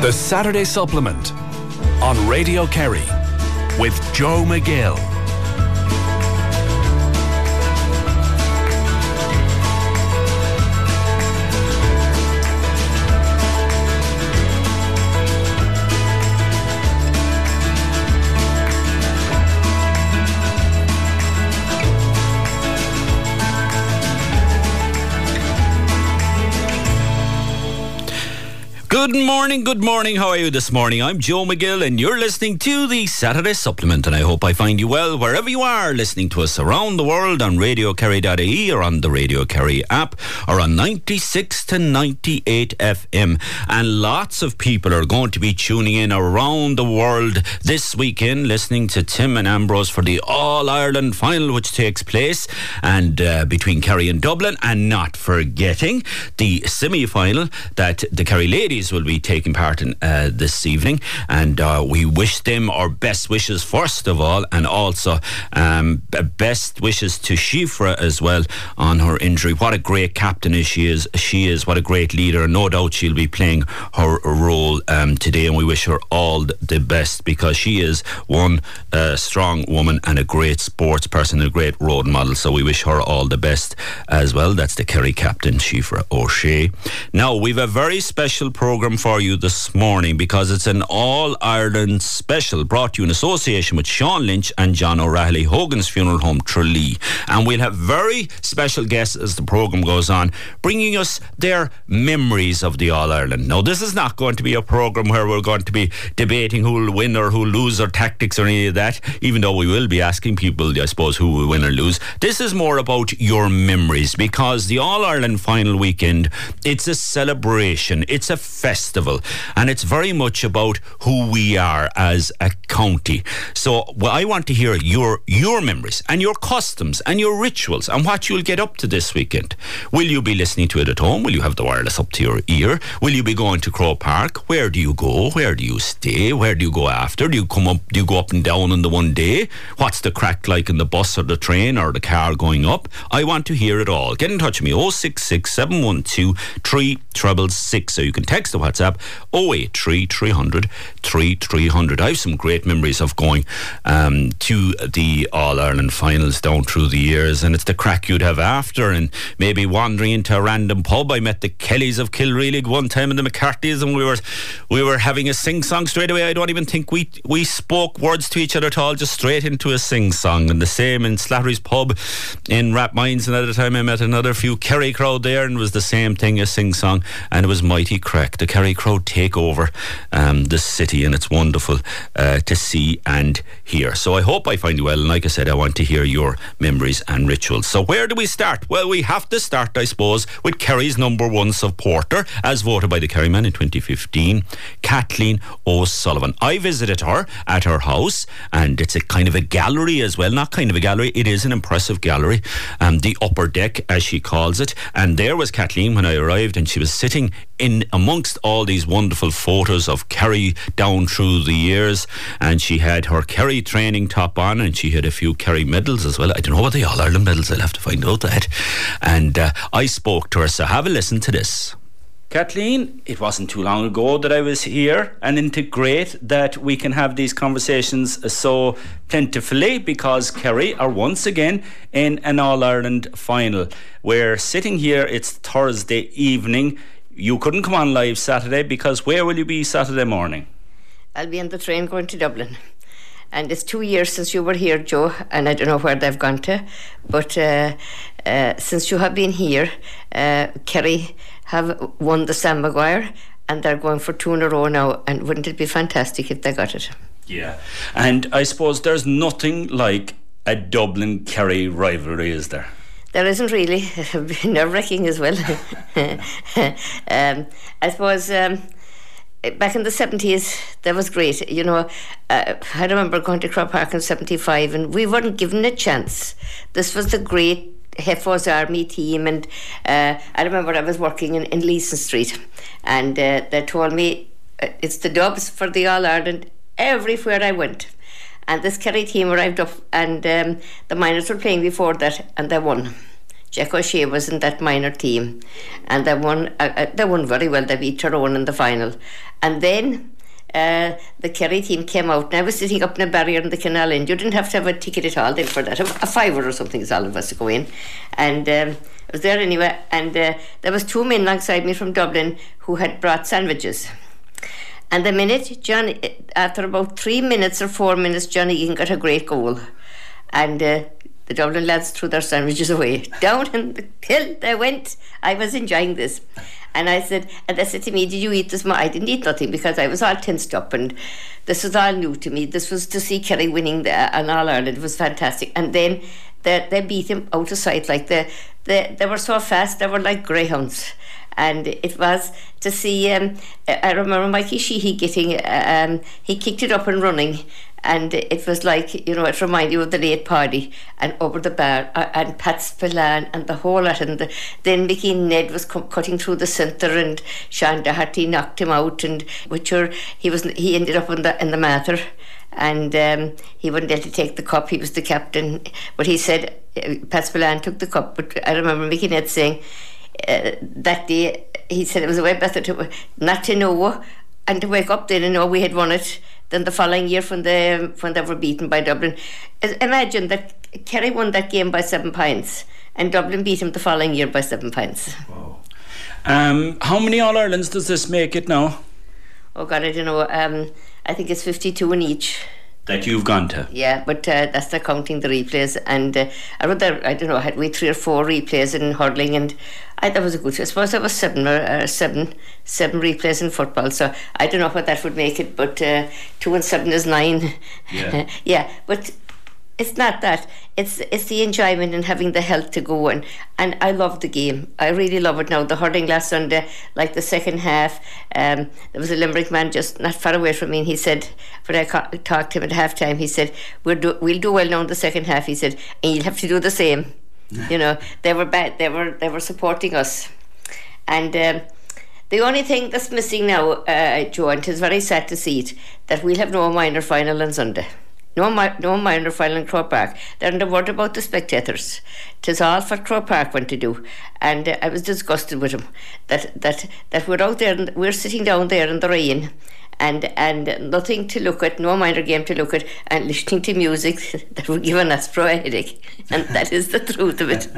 The Saturday Supplement on Radio Kerry with Joe McGill. Good morning, good morning. How are you this morning? I'm Joe McGill, and you're listening to the Saturday Supplement. And I hope I find you well wherever you are listening to us around the world on RadioKerry.ie or on the Radio Kerry app or on 96 to 98 FM. And lots of people are going to be tuning in around the world this weekend listening to Tim and Ambrose for the All Ireland final, which takes place and uh, between Kerry and Dublin. And not forgetting the semi final that the Kerry ladies will be taking part in uh, this evening, and uh, we wish them our best wishes first of all, and also um, best wishes to Síofra as well on her injury. What a great captain she is. She is what a great leader. No doubt she'll be playing her role um, today, and we wish her all the best because she is one uh, strong woman and a great sports person, a great role model. So we wish her all the best as well. That's the Kerry captain, Síofra O'Shea. Now we've a very special program programme for you this morning because it's an All Ireland special brought to you in association with Sean Lynch and John O'Rahilly, Hogan's Funeral Home, Tralee. And we'll have very special guests as the programme goes on, bringing us their memories of the All Ireland. Now, this is not going to be a programme where we're going to be debating who will win or who will lose or tactics or any of that, even though we will be asking people, I suppose, who will win or lose. This is more about your memories because the All Ireland final weekend, it's a celebration, it's a and it's very much about who we are as a county. So well, I want to hear your your memories and your customs and your rituals and what you'll get up to this weekend. Will you be listening to it at home? Will you have the wireless up to your ear? Will you be going to Croke Park? Where do you go? Where do you stay? Where do you go after? Do you come up? Do you go up and down in the one day? What's the crack like in the bus or the train or the car going up? I want to hear it all. Get in touch with me 066 712 3666 so you can text text the WhatsApp 083 300 3300. I have some great memories of going um, to the All Ireland finals down through the years, and it's the crack you'd have after, and maybe wandering into a random pub. I met the Kellys of Kilreelig one time and the McCarthy's, and we were we were having a sing song straight away. I don't even think we we spoke words to each other at all, just straight into a sing song. And the same in Slattery's pub in Rathmines. Another time I met another few Kerry crowd there, and it was the same thing, a sing song, and it was mighty crack the Kerry crowd take over um, the city, and it's wonderful uh, to see and hear. So I hope I find you well. And like I said, I want to hear your memories and rituals. So where do we start? Well, we have to start, I suppose, with Kerry's number one supporter, as voted by the Kerryman in 2015, Kathleen O'Sullivan. I visited her at her house, and it's a kind of a gallery as well. Not kind of a gallery, it is an impressive gallery. Um, the upper deck, as she calls it. And there was Kathleen when I arrived, and she was sitting in amongst all these wonderful photos of Kerry down through the years, and she had her Kerry training top on, and she had a few Kerry medals as well. I don't know what the All Ireland medals. I'll have to find out that. And uh, I spoke to her, so have a listen to this. Kathleen, it wasn't too long ago that I was here, and it's great that we can have these conversations so plentifully because Kerry are once again in an All Ireland final. We're sitting here, it's Thursday evening you couldn't come on live Saturday because where will you be Saturday morning? I'll be on the train going to Dublin. And it's two years since you were here, Joe, and I don't know where they've gone to. But uh, uh, since you have been here, uh, Kerry have won the Sam Maguire, and they're going for two in a row now. And wouldn't it be fantastic if they got it? Yeah. And I suppose there's nothing like a Dublin Kerry rivalry, is there? There isn't really. nerve wracking as well. um, I suppose. Um, back in the 70s, that was great. You know, uh, I remember going to Croke Park in 75 and we weren't given a chance. This was the great Heffo's Army team, and uh, I remember I was working in, in Leeson Street, and uh, they told me uh, it's the Dubs for the All Ireland everywhere I went. And this Kerry team arrived up, and um, the Minors were playing before that, and they won. Jack O'Shea was in that minor team, and they won. Uh, uh, they won very well. They beat Tyrone in the final, and then uh, the Kerry team came out, and I was sitting up in a barrier in the canal and You didn't have to have a ticket at all then for that. A, a fiver or something is all of us to go in. And um, I was there anyway, and uh, there was two men alongside me from Dublin who had brought sandwiches. And the minute Johnny, after about three minutes or four minutes, Johnny Egan got a great goal. And uh, the Dublin lads threw their sandwiches away. Down in the hill they went. I was enjoying this. And I said, and they said to me, Did you eat this? I didn't eat nothing because I was all tensed up and this was all new to me. This was to see Kerry winning the, an All Ireland. It was fantastic. And then they, they beat him out of sight. Like they, they, they were so fast, they were like greyhounds. And it was to see, um, I remember Mikey Sheehy getting, um, he kicked it up and running. And it was like you know it reminded you of the late party and over the bar uh, and Pat Spillane and the whole lot. And the, then Mickey Ned was cu- cutting through the centre and Sean Doherty knocked him out and Witcher he was he ended up in the in the matter. And um, he wasn't able to take the cup. He was the captain. But he said uh, Pat Spillane took the cup. But I remember Mickey Ned saying uh, that day he said it was a way better to not to know and to wake up then and know we had won it than the following year when they when they were beaten by Dublin. Imagine that Kerry won that game by seven points, and Dublin beat him the following year by seven points. Wow. Um, how many All Irelands does this make it now? Oh God, I don't know. Um, I think it's fifty-two in each that you've gone to. Yeah, but uh, that's not counting the replays. And uh, I wrote there, I don't know, I had we three or four replays in hurling, and I that was a good. I suppose there was seven or uh, seven seven replays in football. So I don't know what that would make it, but uh, two and seven is nine. Yeah, yeah, but it's not that. It's it's the enjoyment and having the health to go and and I love the game. I really love it now. The hurling last Sunday, like the second half, um, there was a Limerick man just not far away from me, and he said, when I ca- talked to him at half time, he said, "We'll do we'll do well now in the second half." He said, "And you'll have to do the same." you know, they were bad. They were they were supporting us, and. Um, the only thing that's missing now, uh, Joe, and it is very sad to see it, that we'll have no minor final on Sunday. No, no minor Croke Park. Then the word about the spectators. Tis all for Croke Park went to do. And uh, I was disgusted with him. That, that, that we're out there, and we're sitting down there in the rain and and nothing to look at, no minor game to look at, and listening to music that would give an astro a headache. And that is the truth of it.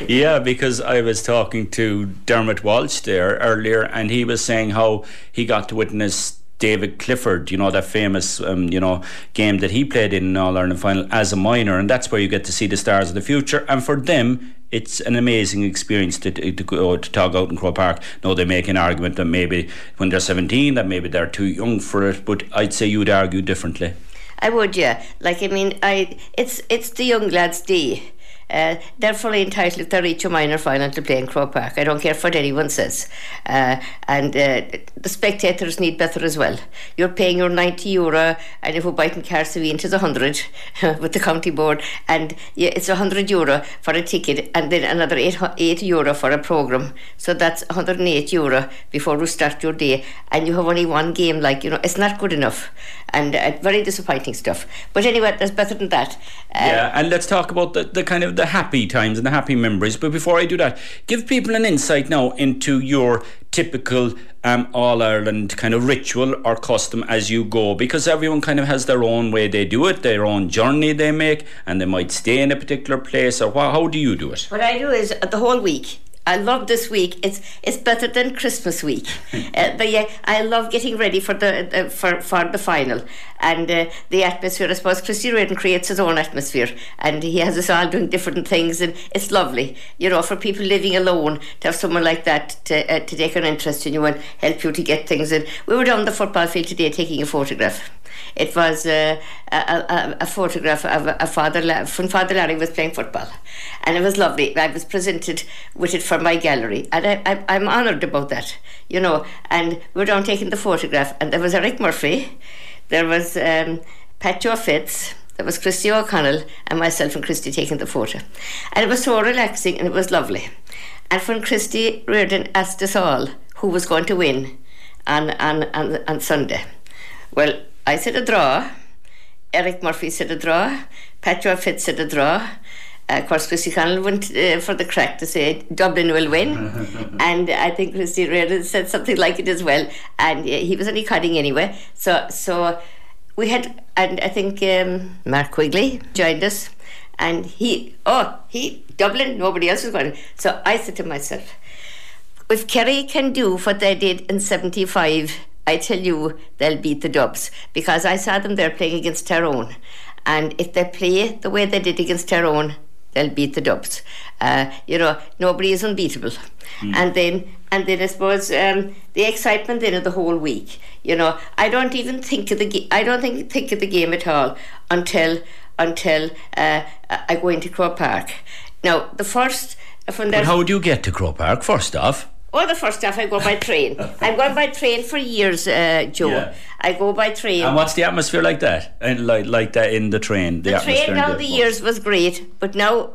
yeah, because I was talking to Dermot Walsh there earlier, and he was saying how he got to witness David Clifford, you know, that famous, um, you know, game that he played in All Ireland final as a minor, and that's where you get to see the stars of the future. And for them, it's an amazing experience to, to, to go to talk out in Croke Park. No, they make an argument that maybe when they're 17, that maybe they're too young for it, but I'd say you'd argue differently. I would, yeah. Like I mean, I it's it's the young lads' day uh, they're fully entitled they reach a minor final to play in Croke Park. I don't care what anyone says. Uh, and uh, the spectators need better as well. You're paying your 90 euro, and if we're biting Cahersiveen, it's 100 with the county board, and yeah, it's 100 euro for a ticket, and then another 8, 8 euro for a programme. So that's 108 euro before you start your day, and you have only one game. Like, you know, it's not good enough, and uh, very disappointing stuff. But anyway, that's better than that. Uh, yeah, and let's talk about the, the kind of the happy times and the happy memories. But before I do that, give people an insight now into your typical um, All Ireland kind of ritual or custom as you go, because everyone kind of has their own way they do it, their own journey they make, and they might stay in a particular place. Or how do you do it? What I do is uh, the whole week. I love this week. It's it's better than Christmas week. uh, but yeah, I love getting ready for the uh, for for the final and uh, the atmosphere. I suppose Christy Reardon creates his own atmosphere, and he has us all doing different things, and it's lovely. You know, for people living alone to have someone like that to uh, to take an interest in you and help you to get things. And we were down the football field today taking a photograph. It was uh, a, a, a, photograph of a, father when Father Larry was playing football, and it was lovely. I was presented with it for my gallery, and I, I, am honoured about that, you know. And we're down taking the photograph, and there was Eric Murphy, there was um, Pat Joe Fitz, there was Christy O'Connell, and myself and Christy taking the photo, and it was so relaxing and it was lovely. And when Christy Reardon asked us all who was going to win on on on, on Sunday, well, I said a draw. Eric Murphy said a draw. Pat Joe Fitz said a draw. Of course, Christy Connell went uh, for the crack to say Dublin will win, and I think Christy Reardon said something like it as well. And uh, he was only cutting anyway. So, so we had, and I think um, Mark Quigley joined us, and he, oh, he Dublin, nobody else was going. So I said to myself, if Kerry can do what they did in '75 I tell you, they'll beat the Dubs because I saw them there playing against Tyrone. And if they play the way they did against Tyrone, they'll beat the Dubs. Uh, you know, nobody is unbeatable. Mm. And then, and then I suppose um, the excitement then of the whole week. You know, I don't even think of the ga- I don't think think of the game at all until until uh, I go into Croke Park. Now, the first. From but how do you get to Croke Park first off? Well, the first off, I go by train. I've gone by train for years, uh, Joe. Yeah. I go by train. And what's the atmosphere like that? And like like that in the train? The, the train down the, the years was great, but now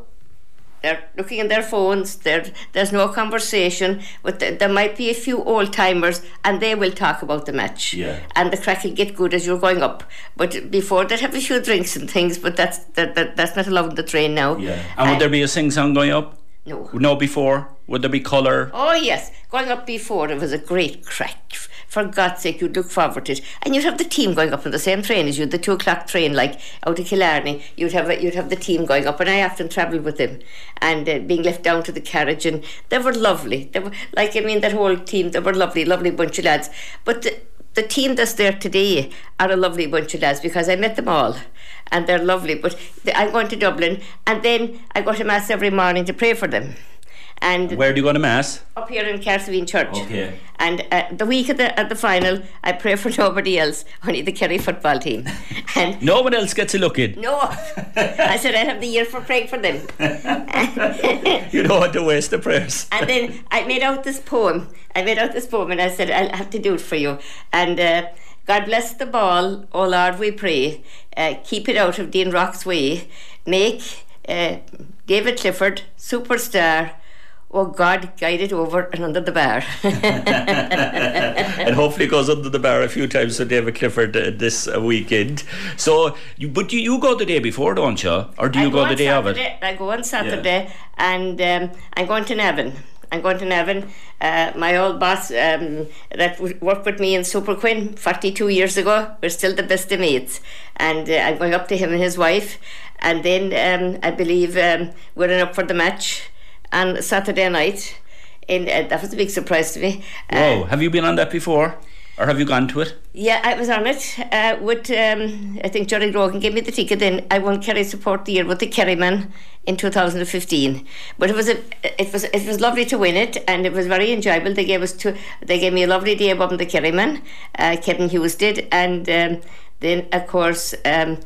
they're looking at their phones. there's no conversation. But the, there might be a few old timers, and they will talk about the match. Yeah. And the crack will get good as you're going up. But before they'd have a few drinks and things. But that's that, that that's not allowed in the train now. Yeah. And would there be a sing song going up? No. No, before? Would there be colour? Oh, yes. Going up before, it was a great crack. For God's sake, you'd look forward to it. And you'd have the team going up on the same train as you, the two o'clock train, like out of Killarney. You'd have a, you'd have the team going up, and I often travelled with them, and uh, being left down to the carriage, and they were lovely. They were like I mean, that whole team, they were lovely, lovely bunch of lads. But the, the team that's there today are a lovely bunch of lads because I met them all and they're lovely. But I'm going to Dublin and then I go to Mass every morning to pray for them. And where do you go to mass? Up here in Cahersiveen Church. Okay. And uh, the week of the at the final, I pray for nobody else, only the Kerry football team. And no one else gets a look in. No, I said I have the year for praying for them. you don't want to waste the prayers. and then I made out this poem. I made out this poem, and I said I'll have to do it for you. And. Uh, God bless the ball, O Lord, we pray. Uh, keep it out of Dean Rock's way. Make uh, David Clifford superstar oh God, guide it over and under the bar. and hopefully goes under the bar a few times for David Clifford uh, this uh, weekend. So, you, but you, you go the day before, don't you? Or do you go, go the day Saturday, of it? I go on Saturday yeah. and um, I'm going to Navan. I'm going to Navan. Uh, my old boss um, that worked with me in Superquinn 42 years ago, we're still the best of mates. And uh, I'm going up to him and his wife. And then um, I believe um, we're in up for the match on Saturday night. And uh, that was a big surprise to me. Whoa, uh, have you been on that before? Or have you gone to it? Yeah, I was on it uh, with, um, I think Johnny Rogan gave me the ticket then. I won Kerry Support the Year with the Kerryman in 2015. But it was a, it was it was lovely to win it and it was very enjoyable. They gave us two, they gave me a lovely day above the Kerryman, uh, Kevin Hughes did. And um, then, of course, um,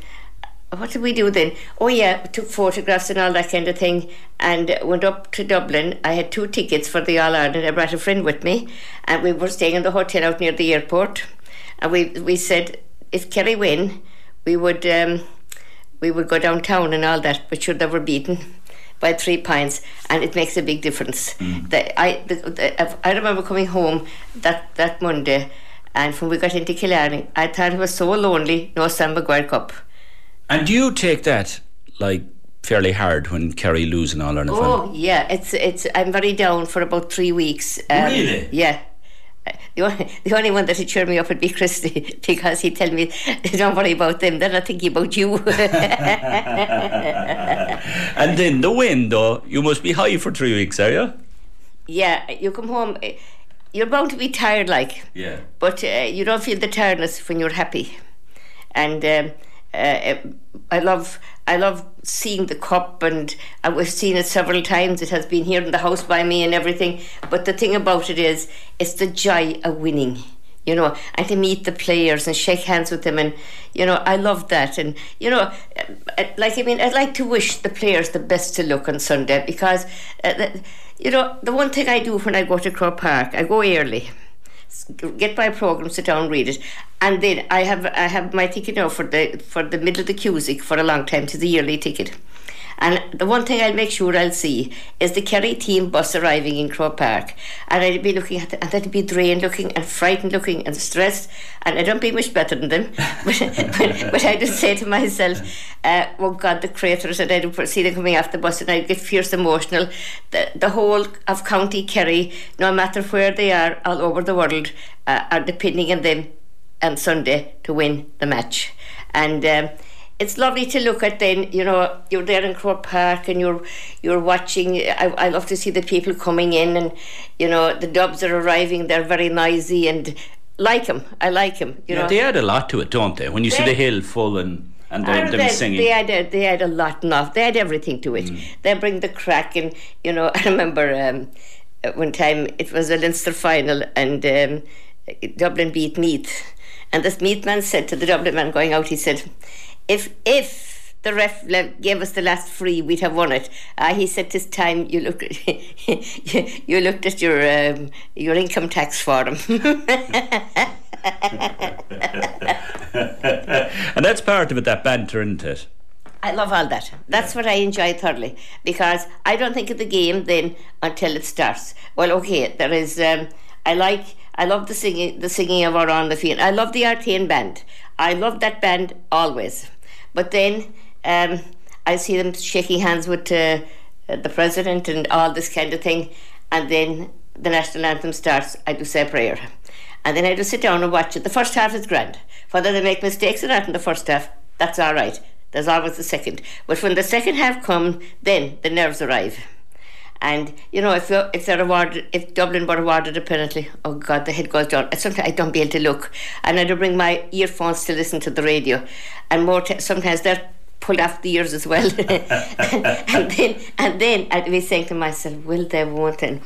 what did we do then? Oh yeah, took photographs and all that kind of thing, and went up to Dublin. I had two tickets for the All Ireland. I brought a friend with me, and we were staying in the hotel out near the airport. And we we said if Kerry win, we would um, we would go downtown and all that. But sure, they were beaten by three pints, and it makes a big difference. Mm. The, I the, the, I remember coming home that that Monday, and when we got into Killarney, I thought it was so lonely. No Sam Maguire Cup. And do you take that like fairly hard when Kerry lose in All Ireland? Oh yeah, it's it's. I'm very down for about three weeks. Um, really? Yeah. The only, the only one that would cheer me up would be Christy because he'd tell me, "Don't worry about them; they're not thinking about you." and then the win, though, you must be high for three weeks, are you? Yeah, you come home. You're bound to be tired, like. Yeah. But uh, you don't feel the tiredness when you're happy, and. Um, uh, I love I love seeing the cup, and we've seen it several times. It has been here in the house by me and everything. But the thing about it is, it's the joy of winning. You know, and to meet the players and shake hands with them, and you know, I love that. And you know, uh, like I mean, I'd like to wish the players the best to look on Sunday because, uh, you know, the one thing I do when I go to Croke Park, I go early get my program, sit down, read it, and then I have I have my ticket now for the for the middle of the Cusack for a long time. to the yearly ticket, And the one thing I'll make sure I'll see is the Kerry team bus arriving in Croke Park. And I'd be looking at it, and they'd be drained looking and frightened looking and stressed. And I don't be much better than them. but, but, but, I just say to myself, uh, oh God, the craters, and I'd see them coming off the bus and I'd get fierce emotional. The, the whole of County Kerry, no matter where they are all over the world, uh, are depending on them on Sunday to win the match. And um, it's lovely to look at then you know you're there in Croke Park and you're you're watching. I, I love to see the people coming in and you know the dubs are arriving. They're very noisy and like them I like them you yeah, know. they add a lot to it don't they? When you they, see the hill full and and them, them singing. They add, a, they add a lot enough they add everything to it. Mm. they bring the crack and you know I remember um, one time it was a Leinster final and um, Dublin beat Meath. And this Meath man said to the Dublin man going out he said if if the ref gave us the last free, we'd have won it. Uh, he said this time you look you looked at your um, your income tax form." and that's part of it, that banter, isn't it? I love all that. That's yeah. what I enjoy thoroughly because I don't think of the game then until it starts. Well, okay, there is. Um, I like. I love the singing. The singing of our on the field. I love the Artane band. I love that band always. But then um, I see them shaking hands with uh, the president and all this kind of thing. And then the national anthem starts, I do say a prayer. And then I just sit down and watch it. The first half is grand. Whether they make mistakes or not in the first half, that's all right. There's always the second. But when the second half comes, then the nerves arrive. And you know, if if they're awarded, if Dublin were awarded a penalty, oh God, the head goes down. Sometimes I don't be able to look, and I don't bring my earphones to listen to the radio, and more t- sometimes they're pulled off the ears as well. and then and then I'd be saying to myself, will they, won't they?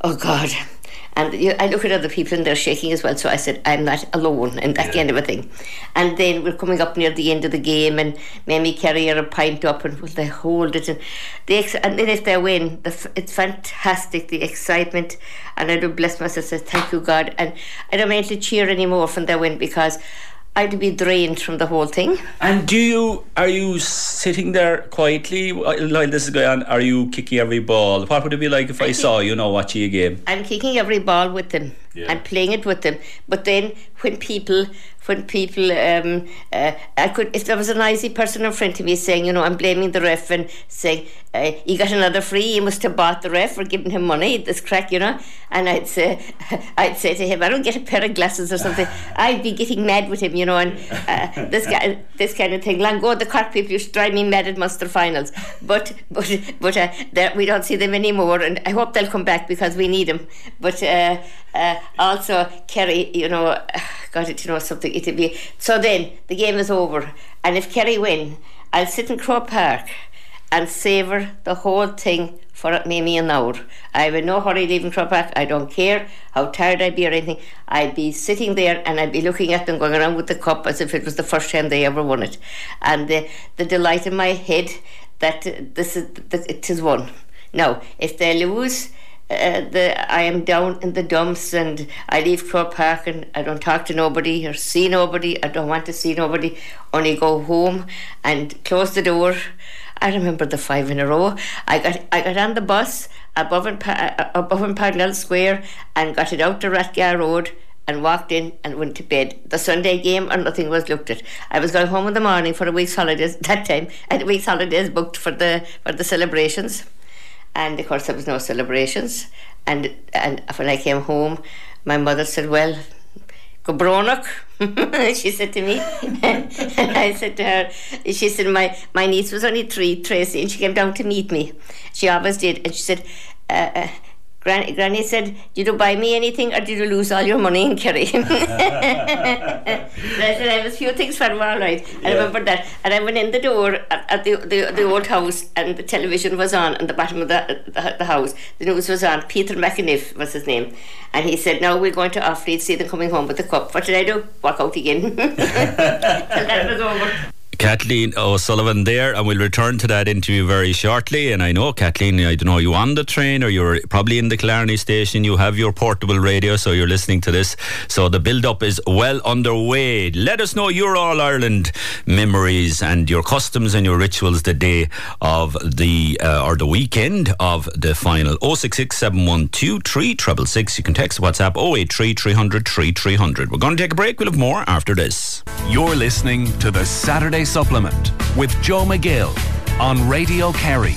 Oh God, and you, I look at other people and they're shaking as well. So I said, I'm not alone and that yeah. kind of a thing. And then we're coming up near the end of the game and Mamie carry her a pint up and will they hold it? And, the ex- and then if they win, the f- it's fantastic, the excitement. And I do bless myself, say, thank you, God. And I don't mean to cheer anymore from they win because I'd be drained from the whole thing. And do you are you sitting there quietly while this is going on? Are you kicking every ball? What would it be like if I, I saw you know watching a game? I'm kicking every ball with them. Yeah. I'm playing it with them. But then when people when people, um, uh, I could, if there was a noisy person in front of me saying, you know, I'm blaming the ref and saying, uh, he got another free, he must have bought the ref for giving him money, this crack, you know, and I'd say, I'd say to him, I don't get a pair of glasses or something. I'd be getting mad with him, you know, and uh, this guy, this kind of thing. Long ago, the Cork people used to drive me mad at Munster finals, but but but uh, we don't see them anymore, and I hope they'll come back because we need them. But uh, uh, also, Kerry, you know, got it, you know, something it'll be. So then the game is over, and if Kerry win, I'll sit in Croke Park and savour the whole thing for maybe an hour. I have no hurry leaving Croke Park. I don't care how tired I'd be or anything. I'd be sitting there and I'd be looking at them going around with the cup as if it was the first time they ever won it, and the the delight in my head that this is that it is won. Now, if they lose uh, the I am down in the dumps and I leave Croke Park and I don't talk to nobody or see nobody. I don't want to see nobody. Only go home and close the door. I remember the five in a row. I got I got on the bus above in, uh, above in Parnell Square and got it out to Rathgar Road and walked in and went to bed. The Sunday game or nothing was looked at. I was going home in the morning for a week's holidays that time. and a week's holidays booked for the for the celebrations and of course there was no celebrations. And and when I came home, my mother said, "Well, Gobronok," she said to me, and I said to her, she said, "My my niece was only three, Tracy, and she came down to meet me. She always did, and she said." Uh, uh, Granny, Granny said, Did you buy me anything or did you lose all your money in Kerry? I said, I have a few things for him, all right. Yeah. I remember that. And I went in the door at, at the, the, the old house and the television was on at the bottom of the, the, the, house. The news was on. Peter McAniff was his name. And he said, Now we're going to Offaly to see them coming home with the cup. What did I do? Walk out again. and that was over. Kathleen O'Sullivan there, and we'll return to that interview very shortly. And I know, Kathleen, I don't know, you on the train or you're probably in the Killarney station. You have your portable radio, so you're listening to this. So the build up is well underway. Let us know your All Ireland memories and your customs and your rituals the day of the uh, or the weekend of the final. 066 712 3666. You can text WhatsApp 083 300 3300. We're going to take a break. We'll have more after this. You're listening to the Saturday Supplement with Joe McGill on Radio Kerry.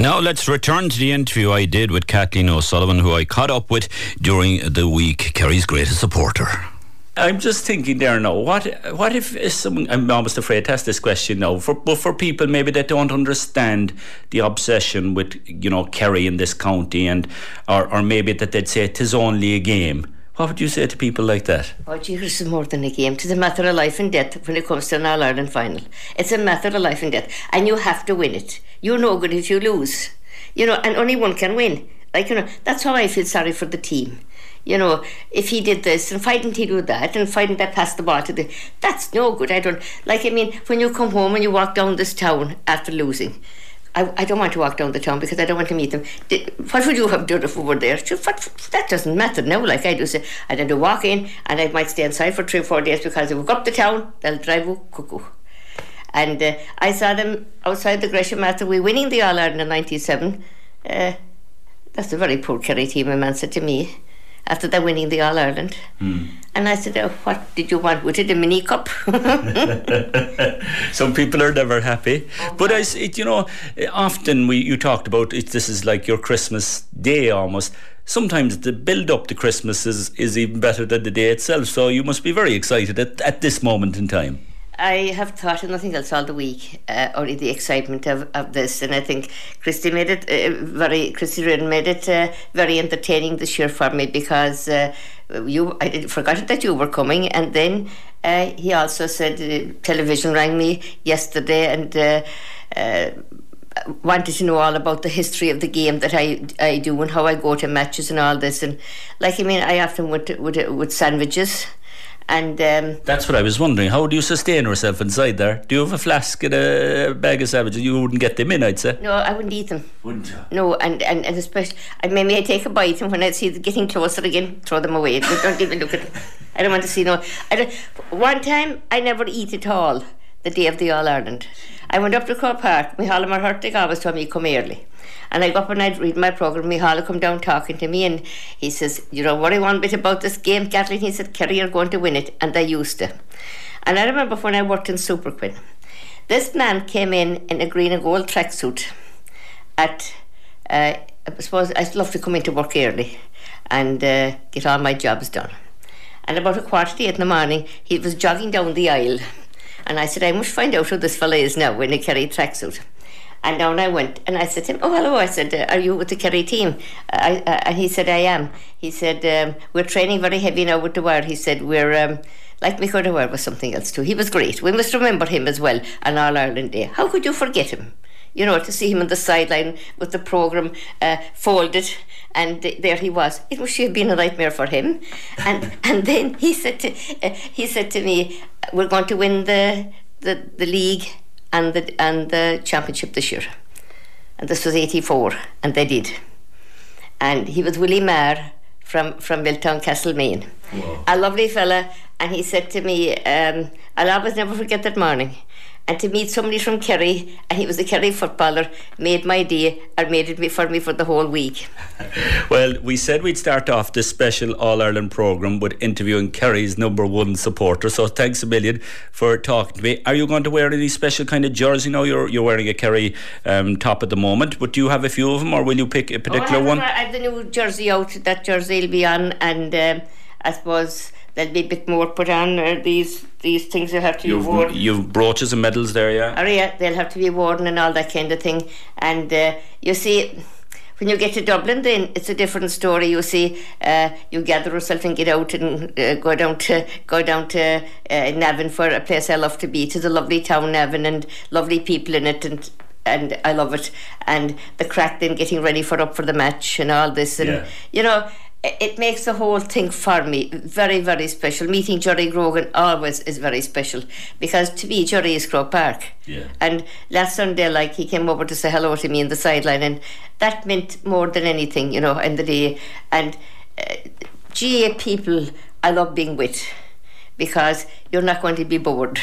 Now let's return to the interview I did with Kathleen O'Sullivan, who I caught up with during the week, Kerry's greatest supporter. I'm just thinking there now. What what if, if someone? I'm almost afraid to ask this question now. For but for people maybe that don't understand the obsession with you know Kerry in this county, and or or maybe that they'd say it is only a game. What would you say to people like that? Oh, gee, it's more than a game. It's a matter of life and death when it comes to an All Ireland final. It's a matter of life and death, and you have to win it. You're no good if you lose. You know, and only one can win. Like you know, that's how I feel sorry for the team. You know, if he did this and why didn't he do that and why didn't I pass the ball to the that's no good. I don't like I mean, when you come home and you walk down this town after losing, I, I don't want to walk down the town because I don't want to meet them. What would you have done if we were there? What, that doesn't matter now. Like I do say, I'd have to walk in and I might stay inside for three or four days because if we go up the town, they'll drive you cuckoo. And uh, I saw them outside the Gresham after we winning the All Ireland in '97. Uh, that's a very poor Kerry team, a man said to me after they're winning the All Ireland. Mm. And I said, oh, What did you want with it? A mini cup? Some people are never happy. Oh, but I, it, you know, often we you talked about it, this is like your Christmas day almost. Sometimes the build up to Christmas is, is even better than the day itself. So you must be very excited at, at this moment in time. I have thought of nothing else all the week, uh, only the excitement of, of this. And I think Christy made it uh, very, Christy Reardon made it uh, very entertaining this year for me because uh, you, I forgot that you were coming. And then uh, he also said, uh, television rang me yesterday and wanted to know all about the history of the game that I I do and how I go to matches and all this and like I mean I often would with with sandwiches and um, that's what I was wondering. How do you sustain yourself inside there? Do you have a flask and a bag of sandwiches? You wouldn't get them in, I'd say. No, I wouldn't eat them. Wouldn't you? No, and, and, and especially, I maybe I take a bite, and when I see them getting closer again, throw them away. don't even look at them. I don't want to see no. I don't, one time, I never eat at all the day of the All Ireland. I went up to Croke Park. Micheál Ó Muircheartaigh always told me come early. And I go up and I'd read my programme. Micheál come down talking to me and he says, You don't worry one bit about this game, Kathleen. He said, Kerry are going to win it. And they used to. And I remember when I worked in Superquinn, this man came in in a green and gold tracksuit at, uh, I suppose I'd love to come into work early and uh, get all my jobs done. And about a quarter to eight in the morning, he was jogging down the aisle. And I said, I must find out who this fellow is now in a Kerry tracksuit. And down I went, and I said to him, "Oh, hello." I said, "Are you with the Kerry team?" I, uh, and he said, "I am." He said, um, "We're training very heavy now with the wire." He said, "We're." Um, like Mick O'Dwyer was something else too. He was great. We must remember him as well on All Ireland Day. How could you forget him? You know, to see him on the sideline with the programme uh, folded, and there he was. It must have been a nightmare for him. And and then he said to uh, he said to me, "We're going to win the the, the league and the and the championship this year. And this was eighty four, and they did. And he was Willie Marr from from Milltown Castlemaine, a lovely fella. And he said to me, um, "I'll always never forget that morning." And to meet somebody from Kerry, and he was a Kerry footballer, made my day or made it for me for the whole week. well, we said we'd start off this special All Ireland programme with interviewing Kerry's number one supporter. So thanks a million for talking to me. Are you going to wear any special kind of jersey? now? you're you're wearing a Kerry um, top at the moment, but do you have a few of them, or will you pick a particular oh, I one? I have the new jersey out. That jersey will be on, and um, I suppose there'll be a bit more put on. Uh, these these things will have to you've, be worn. You've brooches and medals there, yeah? Oh, yeah, they'll have to be worn and all that kind of thing. And uh, you see, when you get to Dublin, then it's a different story. You see, uh, you gather yourself and get out and uh, go down to go down to uh, Navan for a place I love to be. It's a lovely town, Navan, and lovely people in it, and and I love it. And the crack then getting ready for up for the match and all this, and yeah. you know it makes the whole thing for me very, very special. Meeting Jerry Grogan always is very special because to me, Jerry is Croke Park. Yeah. And last Sunday, like, he came over to say hello to me in the sideline, and that meant more than anything, you know, in the day. And uh, GAA people, I love being with because you're not going to be bored.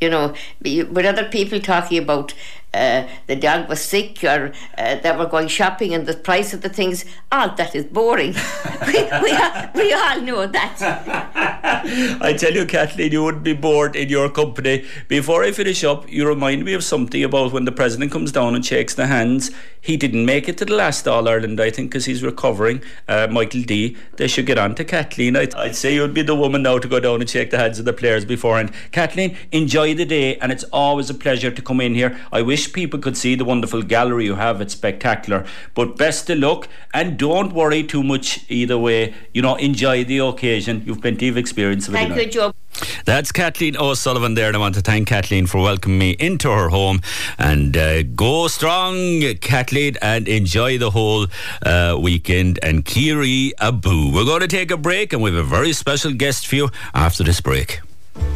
You know, with other people talking about uh, the dog was sick or uh, they were going shopping and the price of the things, all that is boring. we, we, all, we all know that. I tell you, Kathleen, you wouldn't be bored in your company. Before I finish up, you remind me of something about when the president comes down and shakes the hands. He didn't make it to the last All Ireland, I think, because he's recovering. Uh, Michael D. They should get on to Kathleen. I'd, I'd say you'd be the woman now to go down and shake the hands of the players beforehand. Kathleen, enjoy the day, and it's always a pleasure to come in here. I wish people could see the wonderful gallery you have. It's spectacular. But best of luck, and don't worry too much either way. You know, enjoy the occasion. You've plenty of experience of it. Thank you, Joe. That's Kathleen O'Sullivan there, and I want to thank Kathleen for welcoming me into her home. And uh, go strong, Kathleen, and enjoy the whole uh, weekend. And Ciarraí Abú. We're going to take a break, and we have a very special guest for you after this break.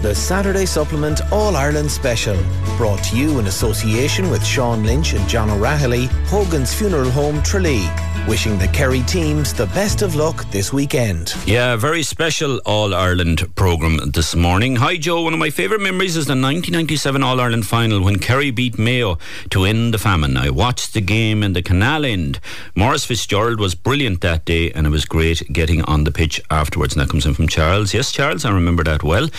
The Saturday Supplement All Ireland Special, brought to you in association with Sean Lynch and John O'Rahilly, Hogan's Funeral Home, Tralee. Wishing the Kerry teams the best of luck this weekend. Yeah, very special All Ireland programme this morning. Hi, Joe. One of my favourite memories is the 1997 All Ireland final when Kerry beat Mayo to end the famine. I watched the game in the canal end. Maurice Fitzgerald was brilliant that day, and it was great getting on the pitch afterwards. And that comes in from Charles. Yes, Charles, I remember that well.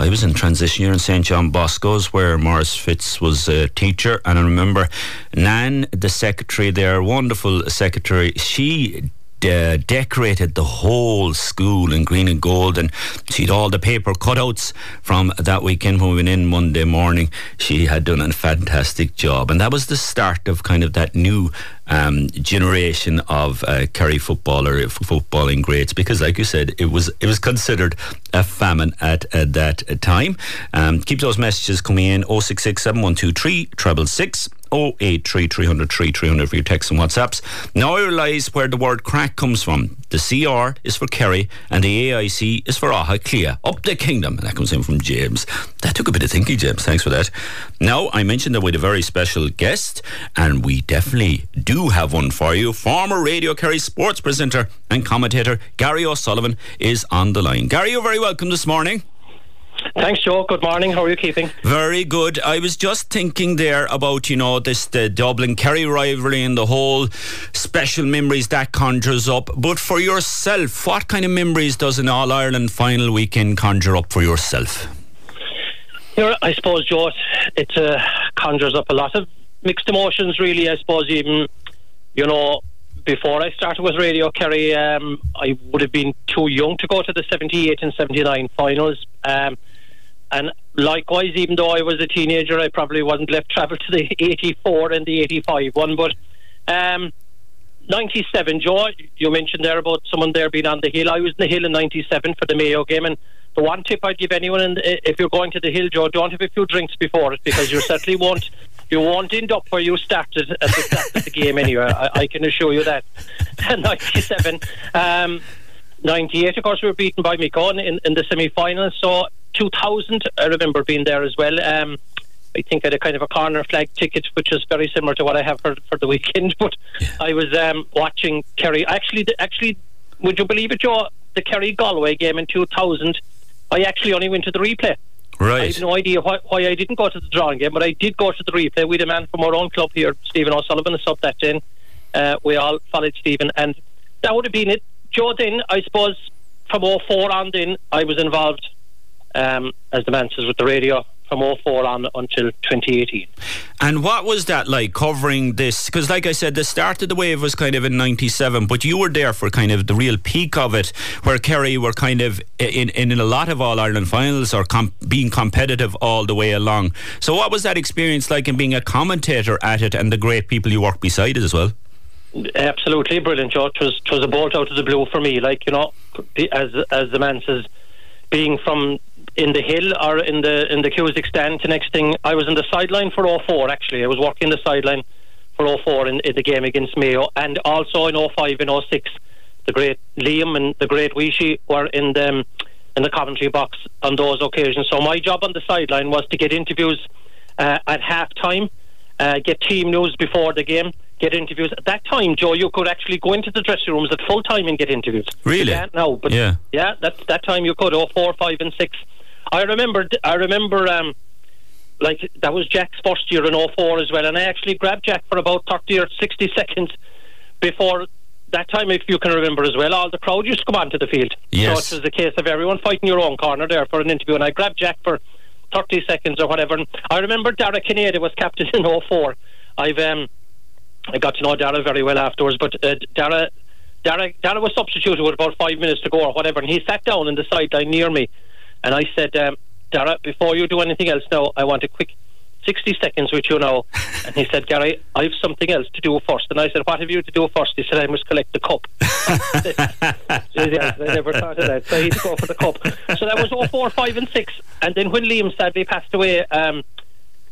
I was in transition year in St John Bosco's where Maurice Fitz was a teacher, and I remember Nan, the secretary there, wonderful secretary she uh, decorated the whole school in green and gold, and she'd all the paper cutouts from that weekend when we went in Monday morning. She had done a fantastic job, and that was the start of kind of that new um, generation of uh, Kerry footballer footballing greats. Because, like you said, it was it was considered a famine at uh, that time. Um, keep those messages coming in: 066 7123 treble six. 083 300 300 for your texts and WhatsApps. Now I realise where the word crack comes from. The CR is for Kerry and the AIC is for Aha Clea, up the kingdom. And that comes in from James. That took a bit of thinking, James. Thanks for that. Now, I mentioned that we had a very special guest, and we definitely do have one for you. Former Radio Kerry sports presenter and commentator Gary O'Sullivan is on the line. Gary, you're very welcome this morning. Thanks, Joe. Good morning. How are you keeping? Very good. I was just thinking there about, you know, this the Dublin Kerry rivalry and the whole special memories that conjures up. But for yourself, what kind of memories does an All Ireland final weekend conjure up for yourself? You I suppose, Joe, it uh, conjures up a lot of mixed emotions, really. I suppose, even, you know, before I started with Radio Kerry, um, I would have been too young to go to the 78 and 79 finals. Um, and likewise, even though I was a teenager, I probably wasn't left travel to the 84 and the 85 one. But um, 97, Joe, you mentioned there about someone there being on the hill. I was in the hill in 97 for the Mayo game. And the one tip I'd give anyone, if you're going to the hill, Joe, don't have a few drinks before it because you certainly won't. You won't end up where you started at the start of the game anyway. I, I can assure you that. 97. Um, 98, of course, we were beaten by Mayo in, in the semi final. So 2000, I remember being there as well. Um, I think I had a kind of a corner flag ticket, which is very similar to what I have for, for the weekend. But yeah. I was um, watching Kerry. Actually, actually, would you believe it, Joe? The Kerry Galway game in 2000, I actually only went to the replay. Right. I have no idea why, why I didn't go to the drawing game, but I did go to the replay with a man from our own club here, Stephen O'Sullivan, a sub that in. Uh, we all followed Stephen, and that would have been it. Joe, then, I suppose, from 04 on, then, I was involved um, as the man says with the radio from 04 on until 2018. And what was that like covering this? Because, like I said, the start of the wave was kind of in 97, but you were there for kind of the real peak of it, where Kerry were kind of in, in a lot of All Ireland finals or com- being competitive all the way along. So, what was that experience like in being a commentator at it and the great people you worked beside it as well? Absolutely brilliant, Joe. It was, it was a bolt out of the blue for me. Like, you know, as, as the man says, being from in the hill or in the in the Cusack stand. The next thing, I was in the sideline for all 04 actually. I was working the sideline for all 04 in, in the game against Mayo, and also in 05 and 06 the great Liam and the great Weeshie were in the um, in the Coventry box on those occasions. So my job on the sideline was to get interviews uh, at half time, uh, get team news before the game, get interviews. At that time, Joe, you could actually go into the dressing rooms at full time and get interviews. Really? You can't but Yeah. yeah, that that time you could. Oh, four, five, and six. I remember. I remember. Um, like that was Jack's first year in 04 as well, and I actually grabbed Jack for about 30 or 60 seconds before that time, if you can remember as well. All the crowd used to come onto the field, Yes. so it was a case of everyone fighting your own corner there for an interview, and I grabbed Jack for 30 seconds or whatever. And I remember Dara Ó Cinnéide was captain in 04. I've um, I got to know Dara very well afterwards, but uh, Dara. Dara, Dara was substituted with about five minutes to go or whatever, and he sat down in the sideline near me, and I said, um, Dara, before you do anything else now, I want a quick 60 seconds with you now. And he said, Gary, I have something else to do first. And I said, What have you to do first? He said, I must collect the cup. Yes, I never thought of that. So he'd go for the cup. So that was all 04, 5, and 6. And then when Liam sadly passed away, um,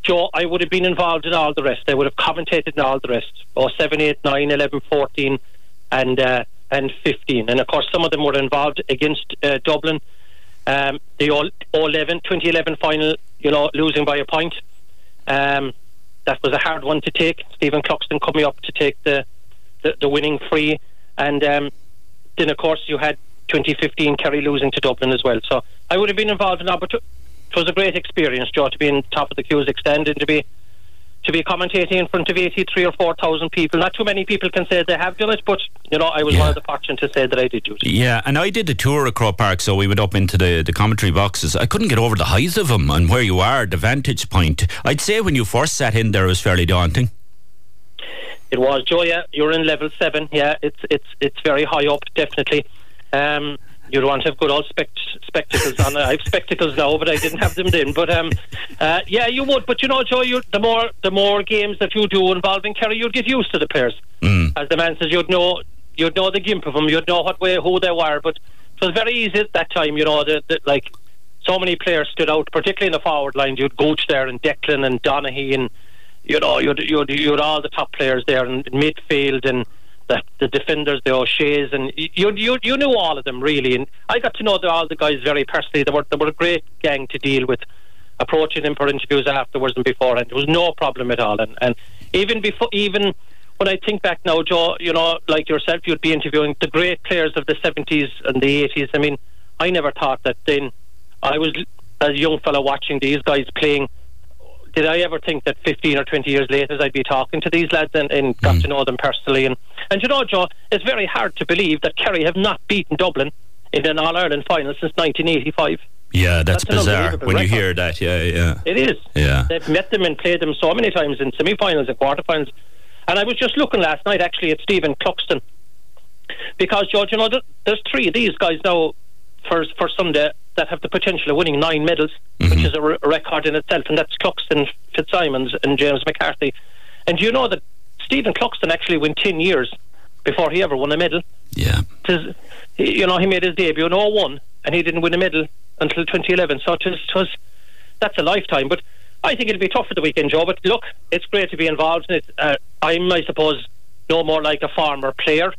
Joe, I would have been involved in all the rest. I would have commentated in all the rest. Oh, 7, 8, 9, 11, 14, and, uh, and 15. And of course, some of them were involved against uh, Dublin. Um, the all 11, 2011 final, you know, losing by a point. Um, that was a hard one to take. Stephen Cluxton coming up to take the, the, the winning free. And um, then, of course, you had 2015 Kerry losing to Dublin as well. So I would have been involved in that, but it was a great experience, Joe, to be in top of the stand and to be to be commentating in front of 83 or 4,000 people. Not too many people can say they have done it, but, you know, I was Yeah. one of the fortunate to say that I did do it. Yeah, and I did the tour of Croke Park, so we went up into the, the commentary boxes. I couldn't get over the height of them and where you are, the vantage point. I'd say when you first sat in there, it was fairly daunting. It was Joe. Yeah, you're in level seven. Yeah, it's it's it's very high up, definitely. Um, you'd want to have good old spect- spectacles on. I have spectacles now, but I didn't have them then. But um, uh, yeah, you would. But you know, Joe, you, the more the more games that you do involving Kerry, you'd get used to the players. Mm. As the man says, you'd know you'd know the gimp of them. You'd know what way who they were. But it was very easy at that time. You know, that that, like so many players stood out, particularly in the forward line. You'd Gooch there and Declan and Donaghy and you know, you'd, you'd, you'd all the top players there in midfield and the, the defenders, the O'Shea's, and you, you you knew all of them really. And I got to know the, all the guys very personally. They were they were a great gang to deal with, approaching them for interviews afterwards and beforehand. There was no problem at all. And, and even before even when I think back now, Joe, you know, like yourself, you'd be interviewing the great players of the 70s and the 80s. I mean, I never thought that then I was a young fellow watching these guys playing did I ever think that 15 or 20 years later I'd be talking to these lads and, and got hmm. to know them personally? And, and you know, Joe, it's very hard to believe that Kerry have not beaten Dublin in an All Ireland final since 1985. Yeah, that's, That's bizarre when you hear that. Yeah, yeah. It is. Yeah. They've met them and played them so many times in semi finals and quarter finals. And I was just looking last night actually at Stephen Cluxton because, George, you know, there's three of these guys now for, for Sunday that have the potential of winning nine medals, which mm-hmm. is a, re- a record in itself, and that's Cluxton, Fitzsimons, and James McCarthy. And you know that Stephen Cluxton actually went 10 years before he ever won a medal. Yeah. Tis, he- you know, he made his debut in 01 and he didn't win a medal until 2011. So it was, that's a lifetime. But I think it'll be tough for the weekend, Joe. But look, it's great to be involved in it. Uh, I'm, I suppose, no more like a farmer player.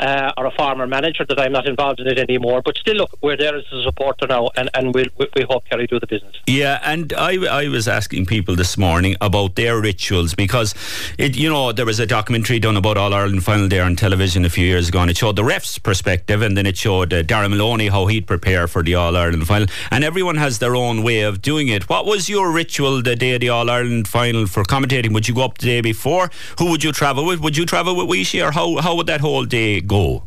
Uh, or a farmer manager that I'm not involved in it anymore, but still, look, we're there as a supporter now, and, and we'll, we, we hope Kerry do the business. Yeah, and I, I was asking people this morning about their rituals because, it, you know, there was a documentary done about All Ireland final there on television a few years ago, and it showed the ref's perspective, and then it showed uh, Darren Maloney how he'd prepare for the All Ireland final, and everyone has their own way of doing it. What was your ritual the day of the All Ireland final for commentating? Would you go up the day before? Who would you travel with? Would you travel with Weeshie, or how how would that whole day go?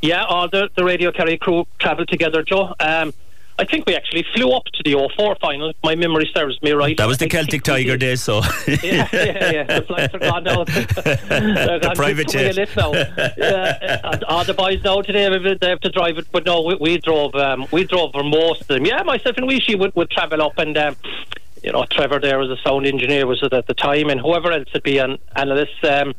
Yeah, all the, the Radio Kerry crew travelled together, Joe. Um, I think we actually flew up to the 04 final. if My memory serves me right. That was the think Celtic Tiger day, so yeah, yeah, yeah. The flights are gone now. Gone private jet. Now. Yeah, and all the boys now today they have to drive it, but no, we, we drove. Um, we drove for most of them. Yeah, myself and Weeshie would, would travel up, and um, you know, Trevor there was a sound engineer was it at the time, and whoever else would be an analyst. Um,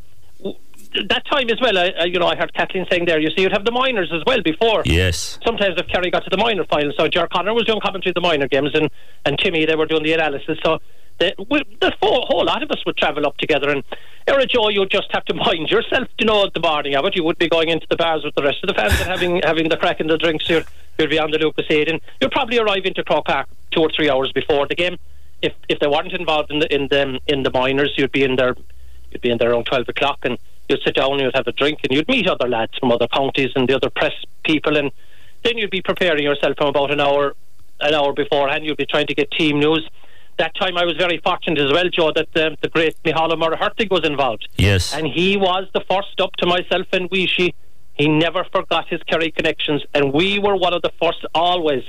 that time as well, I, I, you know, I heard Kathleen saying there. You see, you'd have the minors as well before yes. sometimes if Kerry got to the minor final, so Ger Connor was doing commentary the minor games and, and Timmy they were doing the analysis. So the, the whole, whole lot of us would travel up together. And era Joe, you'd just have to mind yourself, you know, at the morning of it. You would be going into the bars with the rest of the fans and having having the crack in the drinks. You'd, you'd be on the Lucozade, you'd probably arrive into Croke Park two or three hours before the game. If if they weren't involved in the in the in the minors, you'd be in there. You'd be in there around twelve o'clock, and you'd sit down and you'd have a drink, and you'd meet other lads from other counties and the other press people, and then you'd be preparing yourself from about an hour an hour beforehand. You'd be trying to get team news. That time I was very fortunate as well, Joe, that um, the great Micheál Ó Muircheartaigh was involved. Yes. And he was the first up to myself and Weeshie. He never forgot his Kerry connections. And we were one of the first always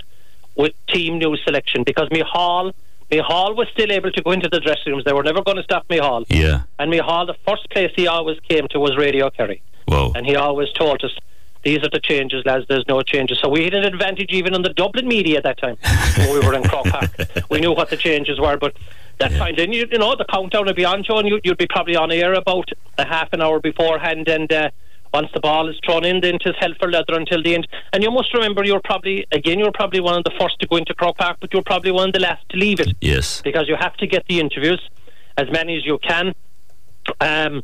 with team news selection because Micheál Micheál was still able to go into the dressing rooms. They were never going to stop Micheál. Yeah. And Micheál, the first place he always came to was Radio Kerry. Whoa. And he always told us, these are the changes, lads. There's no changes. So we had an advantage even on the Dublin media at that time when we were in Croke Park. We knew what the changes were, but that yeah. time then you, you know the countdown would be on, Joe, and you, would be probably on air about a half an hour beforehand, and uh, once the ball is thrown in, then it's hell for leather until the end. And you must remember, you're probably again, you're probably one of the first to go into Croke Park, but you're probably one of the last to leave it. Yes, because you have to get the interviews as many as you can. Um,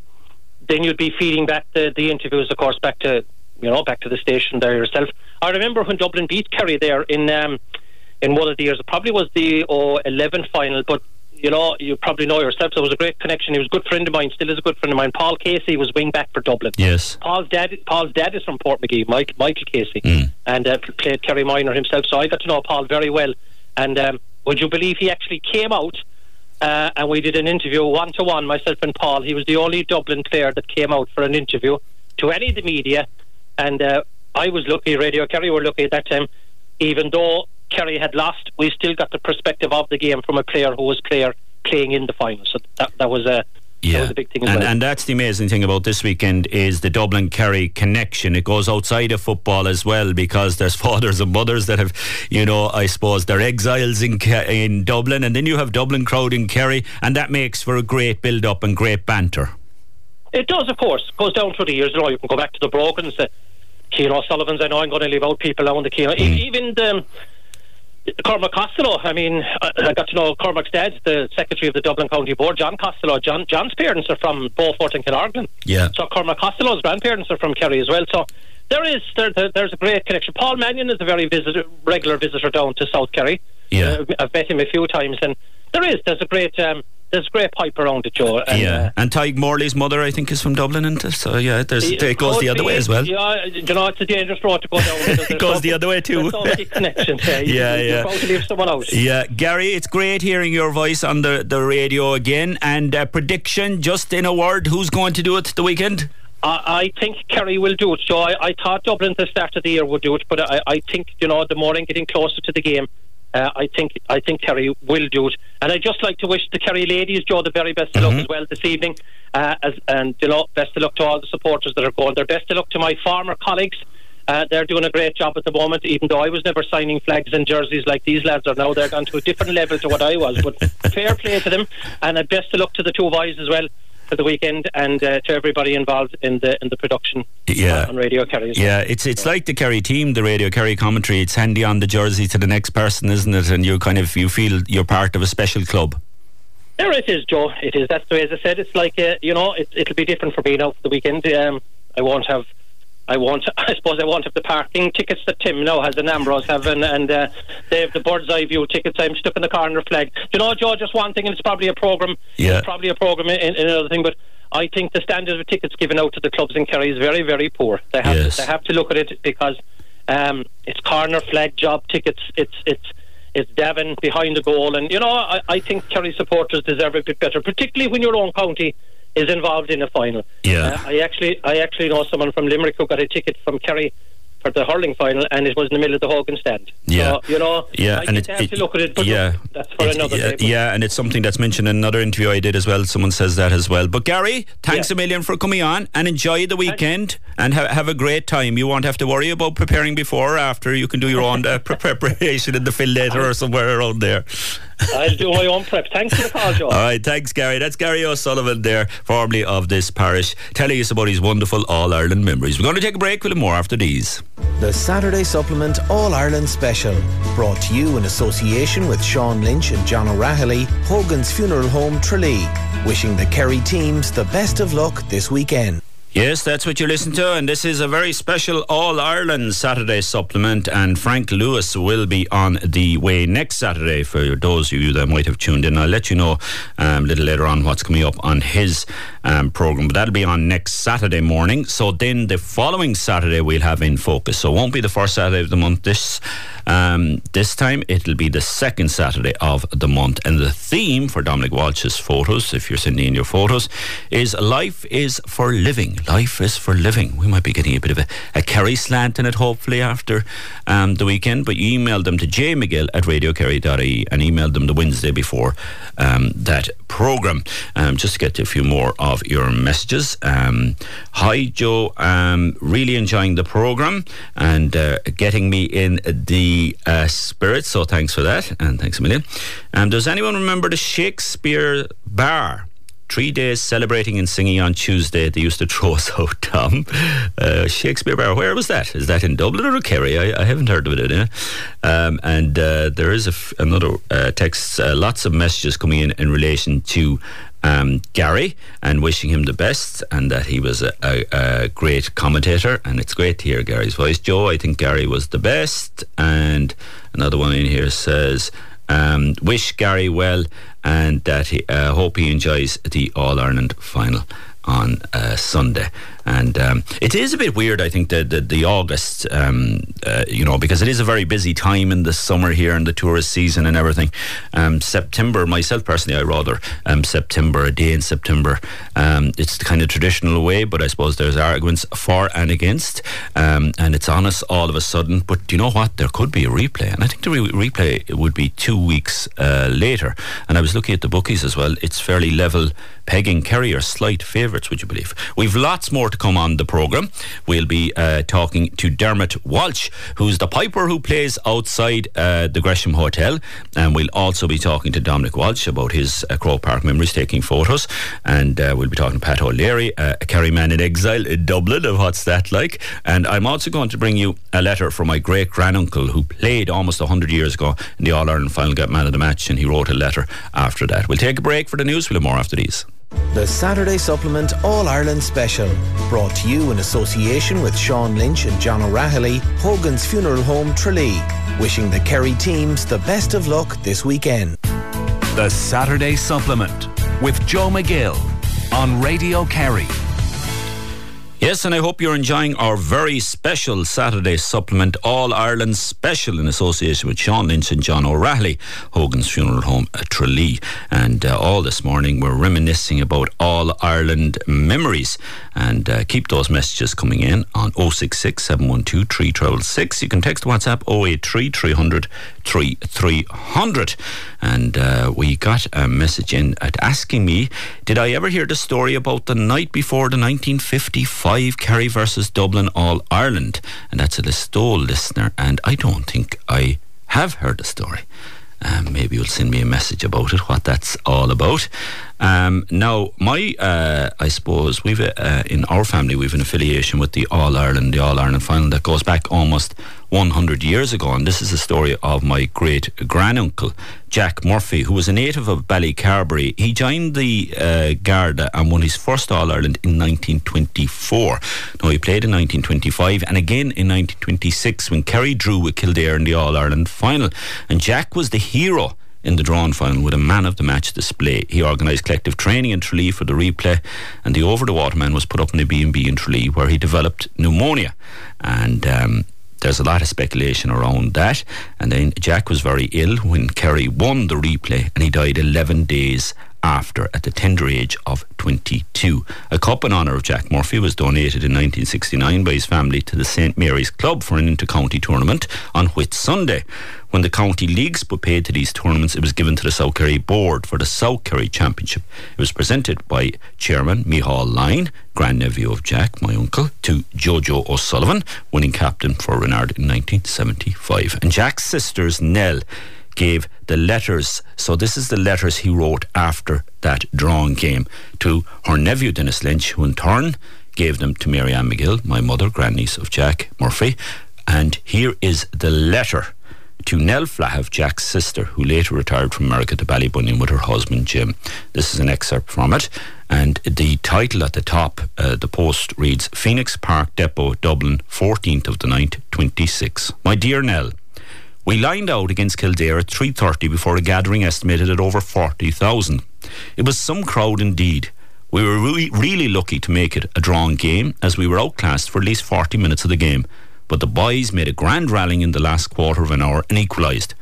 then you'd be feeding back the, the interviews, of course, back to you know, back to the station there yourself. I remember when Dublin beat Kerry there in um, in one of the years. It probably was the 11 final, but you know, you probably know yourself. So it was a great connection. He was a good friend of mine, still is a good friend of mine. Paul Casey was wing back for Dublin. Yes. Paul's dad, Paul's dad is from Portmagee, Mike, Michael Casey, mm. and uh, played Kerry Minor himself. So I got to know Paul very well. And um, would you believe he actually came out uh, and we did an interview one to one, myself and Paul. He was the only Dublin player that came out for an interview to any of the media and uh, I was lucky, Radio Kerry were lucky at that time. Even though Kerry had lost, we still got the perspective of the game from a player who was player playing in the final. So that, that was a yeah. That and, well. and that's the amazing thing about this weekend is the Dublin Kerry connection. It goes outside of football as well because there's fathers and mothers that have, you know, I suppose they're exiles in in Dublin, and then you have Dublin crowd in Kerry, and that makes for a great build up and great banter. It does, of course. It goes down through the years. You know, you can go back to the Brogans, the Keane O'Sullivan's. I know I'm going to leave out people on the Keane. Mm. Even the. Cormac Costello. I mean, I, got to know Cormac's dad, the secretary of the Dublin County Board, John Costello. John John's parents are from Beaufort and Killorglin. Yeah. So Cormac Costello's grandparents are from Kerry as well. So there is there, there, there's a great connection. Paul Mannion is a very visitor, regular visitor down to South Kerry. Yeah. Uh, I've met him a few times, and there is there's a great um, there's great pipe around it, Joe. And, yeah, uh, and Tadhg Morley's mother, I think, is from Dublin, and so yeah, there's, it goes the other way as well. Yeah, you know, it's a dangerous road to go down. it goes the other way too. connections. Yeah, yeah, yeah. to leave someone out. Yeah, Gary, it's great hearing your voice on the the radio again. And uh, prediction, just in a word, who's going to do it the weekend? I, think Kerry will do it. So I, I thought Dublin at the start of the year would do it, but I, I think you know the more I'm getting closer to the game uh, I think I think Kerry will do it. And I'd just like to wish the Kerry ladies, Joe, the very best of mm-hmm. luck as well this evening. Uh, as, and you know, best of luck to all the supporters that are going there. Best of luck to my former colleagues. Uh, they're doing a great job at the moment, even though I was never signing flags and jerseys like these lads are now. They're gone to a different level to what I was. But fair play to them, and best of luck to the two boys as well for the weekend and uh, to everybody involved in the in the production yeah. On Radio Kerry. Yeah, it's it's like the Kerry team, the Radio Kerry commentary. It's handy on the jersey to the next person, isn't it? And you kind of you feel you're part of a special club. There it is, Joe. It is. That's the way, as I said, it's like uh, you know, it, it'll be different for me now for the weekend. Um, I won't have I want, I suppose, I want have the parking tickets that Tim now has and Ambrose have, and, and uh, they have the bird's eye view tickets. I'm stuck in the corner flag. You know, Joe, just one thing, and it's probably a program. Yeah. Probably a program in, in another thing, but I think the standard of tickets given out to the clubs in Kerry is very, very poor. They have, yes. to, they have to look at it because um, it's corner flag job tickets. It's it's it's Devon behind the goal, and you know I, I think Kerry supporters deserve a bit better, particularly when your own county is involved in a final. Yeah, uh, I actually I actually know someone from Limerick who got a ticket from Kerry for the hurling final, and it was in the middle of the Hogan stand. Yeah, so, you know, yeah, I and it, have to look at it. Yeah, that's for it, another yeah, day. Yeah, and it's something that's mentioned in another interview I did as well. Someone says that as well. But Gary, thanks yeah. a million for coming on, and enjoy the weekend, and ha- have a great time. You won't have to worry about preparing before or after. You can do your own uh, preparation in the fill later or somewhere around there. I'll do my own prep. Thanks for the call, Joe. All right, thanks, Gary. That's Gary O'Sullivan there, formerly of this parish, telling us about his wonderful All Ireland memories. We're going to take a break with more after these. The Saturday Supplement All Ireland Special, brought to you in association with Sean Lynch and John O'Rahilly, Hogan's Funeral Home, Tralee. Wishing the Kerry teams the best of luck this weekend. Yes, that's what you listen to, and this is a very special All Ireland Saturday supplement. And Frank Lewis will be on the way next Saturday for those of you that might have tuned in. I'll let you know um, a little later on what's coming up on his um, program, but that'll be on next Saturday morning. So then the following Saturday we'll have in focus. So it won't be the first Saturday of the month this um, this time. It'll be the second Saturday of the month, and the theme for Dominic Walsh's photos, if you're sending in your photos, is "Life is for Living." life is for living. We might be getting a bit of a, a Kerry slant in it, hopefully, after um, the weekend. But you emailed them to jmcgill at radiokerry.ie and emailed them the Wednesday before um, that programme, um, just to get a few more of your messages. Um, hi, Joe. Um, really enjoying the programme and uh, getting me in the uh, spirit. So thanks for that. And thanks a million. Um, does anyone remember the Shakespeare Bar? three days celebrating and singing on Tuesday. They used to throw us out, Tom. Uh, Shakespeare Bar, where was that? Is that in Dublin or Kerry? I, I haven't heard of it. Eh? Um, and uh, there is another uh, text, uh, lots of messages coming in in relation to um, Gary and wishing him the best and that he was a, a, a, great commentator. And it's great to hear Gary's voice. Joe, I think Gary was the best. And another one in here says, um, wish Gary well and that he uh, hope he enjoys the All Ireland final on uh, Sunday. And um, it is a bit weird, I think, the, the, the August, um, uh, you know, because it is a very busy time in the summer here and the tourist season and everything. Um, September, myself personally, I rather um, September, a day in September. Um, it's the kind of traditional way, but I suppose there's arguments for and against. Um, and it's on us all of a sudden. But you know what? There could be a replay. And I think the re- replay would be two weeks uh, later. And I was looking at the bookies as well. It's fairly level pegging. Kerry are slight favourites, would you believe? We've lots more to come on the programme. We'll be uh, talking to Dermot Walsh, who's the piper who plays outside uh, the Gresham Hotel. And we'll also be talking to Dominic Walsh about his uh, Croke Park memories, taking photos. And uh, we'll be talking to Pat O'Leary, uh, a Kerry man in exile in Dublin, of what's that like. And I'm also going to bring you a letter from my great granduncle who played almost 100 years ago in the All Ireland final, got man of the match, and he wrote a letter after that. We'll take a break for the news. We'll have more after these. The Saturday Supplement All Ireland Special, brought to you in association with Sean Lynch and John O'Rahilly, Hogan's Funeral Home, Tralee. Wishing the Kerry teams the best of luck this weekend. The Saturday Supplement with Joe McGill on Radio Kerry. Yes, and I hope you're enjoying our very special Saturday supplement, All Ireland special in association with Sean Lynch and John O'Rahilly, Hogan's Funeral Home at Tralee. And uh, all this morning we're reminiscing about All Ireland memories. And uh, keep those messages coming in on 066 712 3666. You can text WhatsApp 083 300 3300. And uh, we got a message in at asking me, did I ever hear the story about the night before the 1955 Kerry versus Dublin All Ireland? And that's a Listowel listener, and I don't think I have heard the story. Um, maybe you'll send me a message about it, what that's all about. Um, now, my, uh, I suppose we've uh, in our family we've an affiliation with the All Ireland, the All Ireland final that goes back almost 100 years ago, and this is the story of my great granduncle Jack Murphy, who was a native of Ballycarbery. He joined the uh, Garda and won his first All Ireland in 1924. Now he played in 1925 and again in 1926 when Kerry drew with Kildare in the All Ireland final, and Jack was the hero in the drawn final with a man of the match display. He organised collective training in Tralee for the replay, and the over the waterman was put up in the B&B in Tralee where he developed pneumonia. And um, there's a lot of speculation around that. And then Jack was very ill when Kerry won the replay, and he died 11 days after at the tender age of 22. A cup in honour of Jack Murphy was donated in 1969 by his family to the St Mary's Club for an inter-county tournament on Whit Sunday. When the county leagues were paid to these tournaments, it was given to the South Kerry Board for the South Kerry Championship. It was presented by Chairman Mihal Line, grandnephew of Jack, my uncle, to Jojo O'Sullivan, winning captain for Renard in 1975. And Jack's sisters, Nell, gave the letters. So this is the letters he wrote after that drawing game to her nephew Dennis Lynch, who in turn gave them to Mary Ann McGill, my mother, grandniece of Jack Murphy. And here is the letter to Nell Flahav, Jack's sister, who later retired from America to Ballybunion with her husband Jim. This is an excerpt from it. And the title at the top, uh, the post reads Phoenix Park Depot, Dublin, 14th of the 9th, 26. My dear Nell, we lined out against Kildare at 3.30 before a gathering estimated at over 40,000. It was some crowd indeed. We were really, really lucky to make it a drawn game as we were outclassed for at least 40 minutes of the game, but the boys made a grand rallying in the last quarter of an hour and equalised.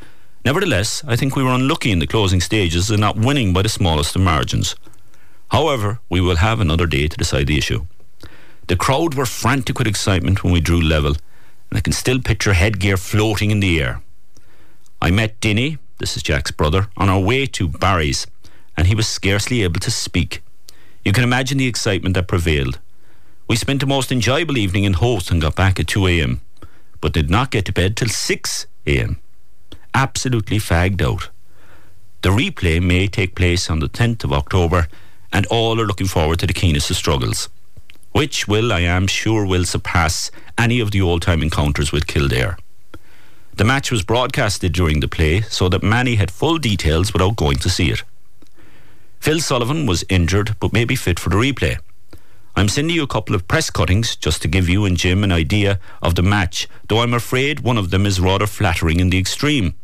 Nevertheless, I think we were unlucky in the closing stages in not winning by the smallest of margins. However, we will have another day to decide the issue. The crowd were frantic with excitement when we drew level, and I can still picture headgear floating in the air. I met Dinny, this is Jack's brother, on our way to Barry's, and he was scarcely able to speak. You can imagine the excitement that prevailed. We spent a most enjoyable evening in Howth and got back at 2 a.m., but did not get to bed till 6 a.m. Absolutely fagged out. The replay may take place on the 10th of October, and all are looking forward to the keenest of struggles, which will, I am sure, will surpass any of the old time encounters with Kildare. The match was broadcasted during the play so that Manny had full details without going to see it. Phil Sullivan was injured but may be fit for the replay. I'm sending you a couple of press cuttings just to give you and Jim an idea of the match, though I'm afraid one of them is rather flattering in the extreme.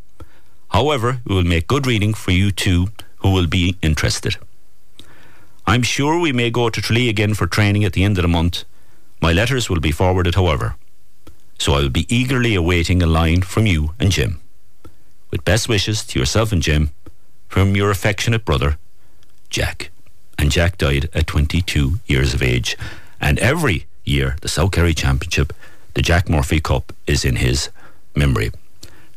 However, it will make good reading for you two who will be interested. I'm sure we may go to Tralee again for training at the end of the month. My letters will be forwarded, however so I will be eagerly awaiting a line from you and Jim. With best wishes to yourself and Jim, from your affectionate brother, Jack. And Jack died at 22 years of age. And every year, the South Kerry Championship, the Jack Murphy Cup, is in his memory.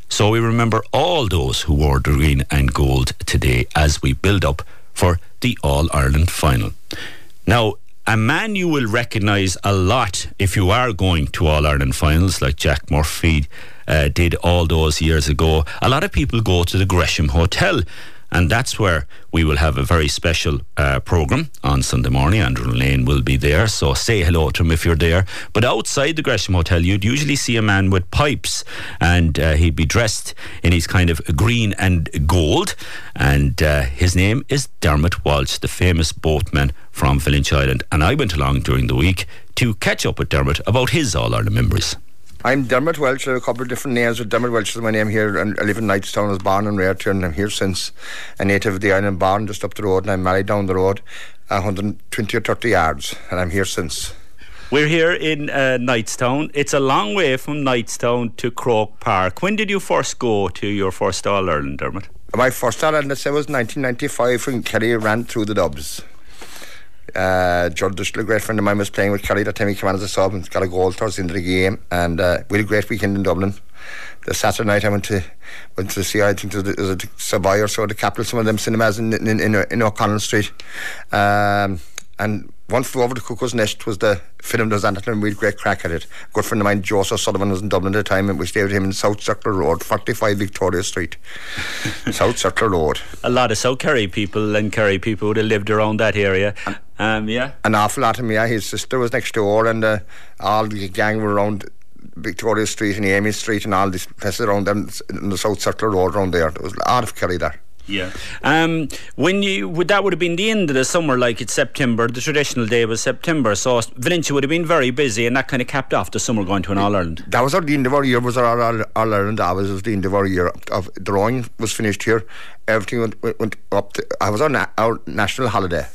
So we remember all those who wore the green and gold today as we build up for the All Ireland final. Now, a man you will recognise a lot if you are going to All Ireland finals, like Jack Murphy uh, did all those years ago. A lot of people go to the Gresham Hotel and that's where we will have a very special uh, programme on Sunday morning. Andrew Lane will be there, so say hello to him if you're there. But outside the Gresham Hotel, you'd usually see a man with pipes, and uh, he'd be dressed in his kind of green and gold. And uh, his name is Dermot Walsh, the famous boatman from Valentia Island. And I went along during the week to catch up with Dermot about his All Ireland memories. I'm Dermot Welch. I have a couple of different names, but Dermot Welch is my name here. And I live in Knightstown. I was born and reared here, and I'm here since a native of the island, born just up the road, and I'm married down the road, 120 or 30 yards, and I'm here since. We're here in uh, Knightstown. It's a long way from Knightstown to Croke Park. When did you first go to your first All Ireland, Dermot? My first All Ireland, let's was 1995 when Kerry ran through the Dubs. Uh, George Dishler, a great friend of mine, was playing with Kerry that time. He came on as a sub and got a goal towards the end of the game. And uh, we had a great weekend in Dublin. The Saturday night I went to went to see I think it was a Savoy or so the capital some of them cinemas in in, in, in O'Connell Street. Um, and one flew over the cuckoo's nest was the film that was on it and we had great crack at it. A good friend of mine, Joseph Sullivan, was in Dublin at the time and we stayed with him in South Circular Road, 45 Victoria Street. South Circular Road. A lot of South Kerry people and Kerry people would have lived around that area. Um, yeah. An awful lot of yeah. His sister was next door and uh, all the gang were around Victoria Street and Amy Street and all these places around them in the South Circular Road around there. There was a lot of Kerry there. Yeah. Um, when you would that would have been the end of the summer, like it's September. The traditional day was September, so Valentia would have been very busy, and that kind of capped off the summer going to an All Ireland. That was our the end of our year. Was our All, Ireland? That was, was the end of our year. Of drawing was finished here. Everything went, went up. To, I was on our national holiday.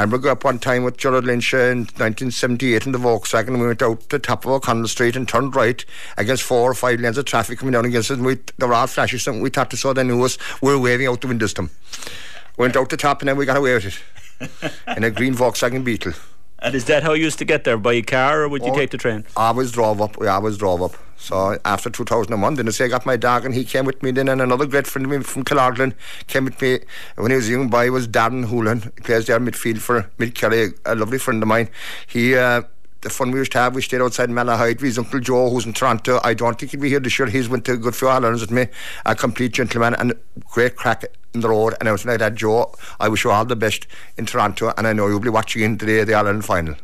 I remember up one time with Gerard Lynch in 1978 in the Volkswagen. We went out to the top of O'Connell Street and turned right against four or five lanes of traffic coming down against us. And we, they were all flashes. And we thought they saw they knew us. We were waving out the windows to them. Went out the top and then we got away with it in a green Volkswagen Beetle. And is that how you used to get there? By a car or would you oh, take the train? I always drove up. We always drove up. So after 2001, then I say I got my dog and he came with me then and another great friend of mine from Killorglin came with me when he was a young boy was Darren Hoolan. He plays there midfield for Mid Kerry, a lovely friend of mine. He uh, fun we used to have. We stayed outside Malahide. His Uncle Joe, who's in Toronto. I don't think he'd be here this year. He's went to a good few Irelands with me. A complete gentleman and great crack in the road. And I was like that, Joe. I wish you all the best in Toronto. And I know you'll be watching in today the Ireland final.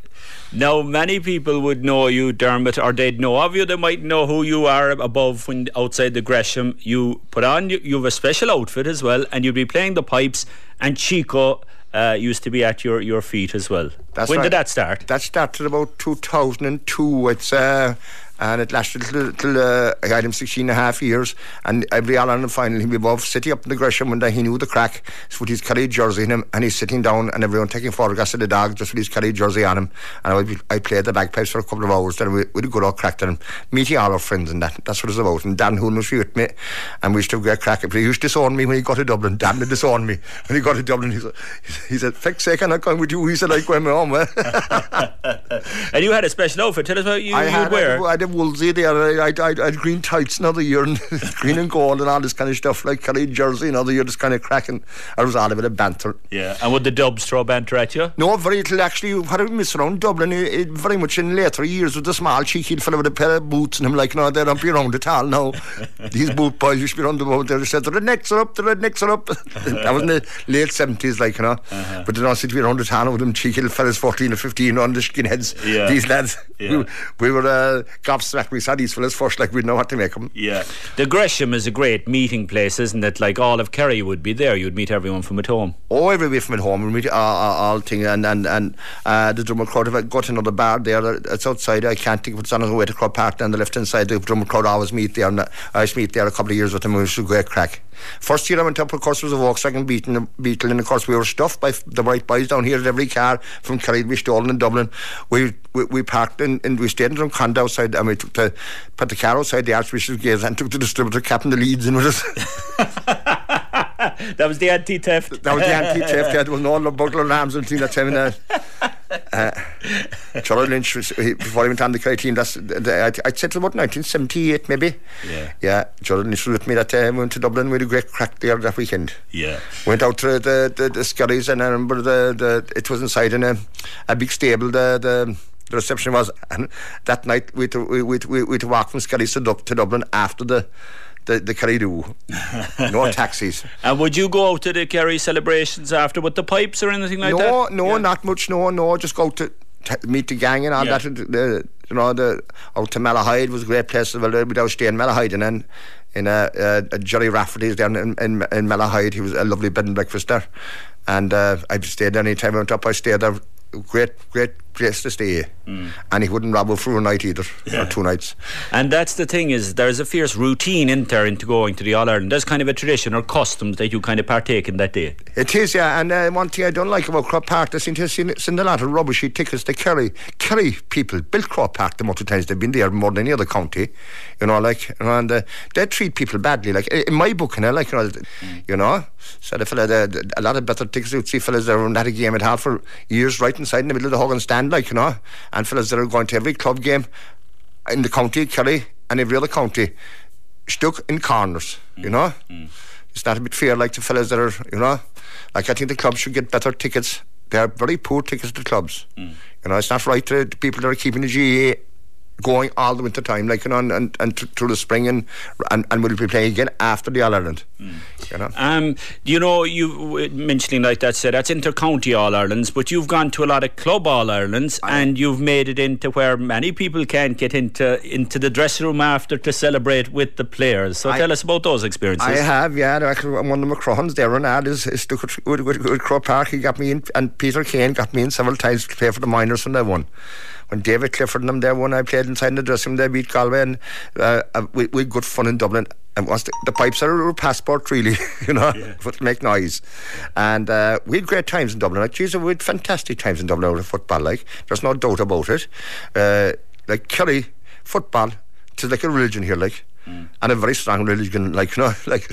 Now, many people would know you, Dermot, or they'd know of you. They might know who you are above when outside the Gresham. You put on, you, you have a special outfit as well, and you'd be playing the pipes. And Chico uh, used to be at your, your feet as well. That's when right. did that start? That started about 2002. It's uh, and it lasted till, till uh, I had him 16 and a half years. And every All Ireland final, he'd be above, sitting up in the Gresham window. He knew the crack. He's put his Kerry jersey in him, and he's sitting down, and everyone taking photographs of the dog just with his Kerry jersey on him. And I, would be, I played the bagpipes for a couple of hours. Then we, we'd go out crack and meeting all our friends, and that, that's what it's about. And Dan Hoon was with me, and we used to great crack. He used to disown me when he got to Dublin. Dan would disown me when he got to Dublin. He said, he said, "Feck's sake, I'm not going with you." He said, "I go home." and you had a special outfit. Tell us what you, I you'd had, wear. I had a woolsey there. I, I, I had green tights another year, and green and gold, and all this kind of stuff, like Kelly jersey another year, just kind of cracking. I was all a bit of banter. yeah. And would the Dubs throw banter at you? No, very little actually. What I miss around Dublin, it, it, very much in later years with the small cheeky fellow with a pair of boots, and I'm like, no, they don't be around at all now. These boot boys used to be around the boat there. They said, the rednecks are up, the rednecks are up. that was in the late 70s, like, you know. Uh-huh. But they don't seem to be around the town with them cheeky little fellas, 14 or 15, on the skinheads. Yeah. These lads. Yeah. We, we were uh, gobsmacked. We saw these fellas first, like, we didn't know what to make them. Yeah. The Gresham is a great meeting place, isn't it? Like all of Kerry would be there. You'd meet everyone from at home. Oh, everywhere from at home, we meet uh, uh, all thing, and and and uh, the drummer crowd. If I go to another bar there, uh, it's outside. I can't think if it's on the way to Croke Park on the left hand side. The drummer crowd always meet there, and I used to meet there a couple of years with them. It was a great crack. First year I went up, of course, was a Volkswagen Beetle, Beetle, and of course we were stuffed by the right boys down here. At every car from Kerry we stolen in Dublin. We we, we parked in, and we stayed in Drumcond outside, and we took the put the car outside the er Archbishop's Gate and took the distributor captain the leads in with us. that was the anti-theft. That was the anti-theft. There was no burglar alarms and things that time. And, uh, Charlie Lynch was øh, he, before he went on the Kerry team. That's the, I'd, I'd say it was about 1978 maybe. Yeah. Yeah. Charlie Lynch was with me that time. We went to Dublin. We had a great crack there that weekend. Yeah. Went out to the the, the Skerries and I remember the, the it was inside in a, a big stable. The the the reception was and that night we we we we, we to walk from Skerries to, Dub, to Dublin after the. The, the Kerry do. No taxis. And would you go out to the Kerry celebrations after with the pipes or anything like no, that? no, Yeah. not much. No, no. Just go to t- meet the gang and all Yeah. that. The, you know, the out to Malahide was a great place as well. We'd always stay in Malahide and then in a, a, a Jerry Rafferty's down in, in, in Malahide. He was a lovely bed and breakfast there, and uh, I stayed there any time I went up. I stayed there. Great, great place to stay, and he wouldn't her for a night either, or two nights. And that's the thing is there's a fierce routine in there into going to the All Ireland. There's kind of a tradition or customs that you kind of partake in that day. It is, yeah. And uh, one thing I don't like about Croke Park, they seem to have seen, seen a lot of rubbishy tickets to Kerry. Kerry people built Croke Park the amount of times they've been there more than any other county. You know, like, and uh, they treat people badly. Like, in my book, you know, like, you know, you know so the fella, the, the, a lot of better tickets, you'd see fellas that were at a game at half for years right inside in the middle of the Hogan stand, like, you know, and fellas that are going to every club game in the county, Kerry, and every other county, stuck in corners, you know? Mm, mm. It's not a bit fair like the fellas that are, you know? Like, I think the clubs should get better tickets. They're very poor tickets to clubs. Mm. You know, it's not right to the people that are keeping the GA going all the winter time, like, you know, and, and, and through the spring, and, and, and we'll be playing again after the All Ireland. You know? Um, you know, you mentioning like that said that's inter-county All Irelands, but you've gone to a lot of club All Irelands, and you've made it into where many people can't get into into the dressing room after to celebrate with the players. So I- tell us about those experiences. I have, yeah. Actually, one of the Macrons there, Ronald, is, is stuck with, with, with, with Croke Park. He got me in, and Peter Keane got me in several times to play for the minors when they won. When David Clifford and them there won, I played inside the dressing room. They beat Galway, and uh, uh, we, we had good fun in Dublin. And once the, the pipes are a little passport, really, you know, but make noise. And uh, we had great times in Dublin. Like, geez, we had fantastic times in Dublin football. Like, there's no doubt about it. Uh, like Kerry football, it's like a religion here. Like, mm. and a very strong religion. Like you know, like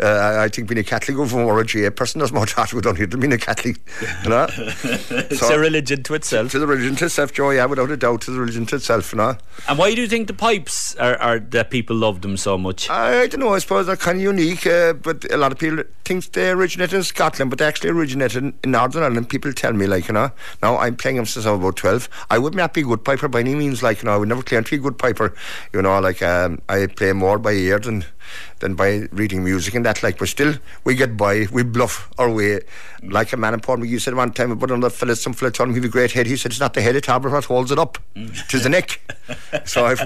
uh, I think being a Catholic over more a GA person, there's more charge we don't hear than being a Catholic. You know, it's so, a religion to itself. To the religion to itself, Joe. Yeah, without a doubt, to the religion to itself. You know. And why do you think the pipes are, are that people love them so much? I, I don't know. I suppose they're kind of unique, uh, but a lot of people think they originated in Scotland, but they actually originated in, in Northern Ireland. People tell me, like you know, now I'm playing them since I'm about twelve. I would not be a good piper by any means. Like you know, I would never claim to be a good piper. You know, like um, I play more by ear than by reading music and that. Like, but still, we get by. We bluff our way. Like a man in Port you said one time about another fella, some fella told him he have a great head. He said it's not the head, it's what holds it up. Mm. It's the neck. so I've.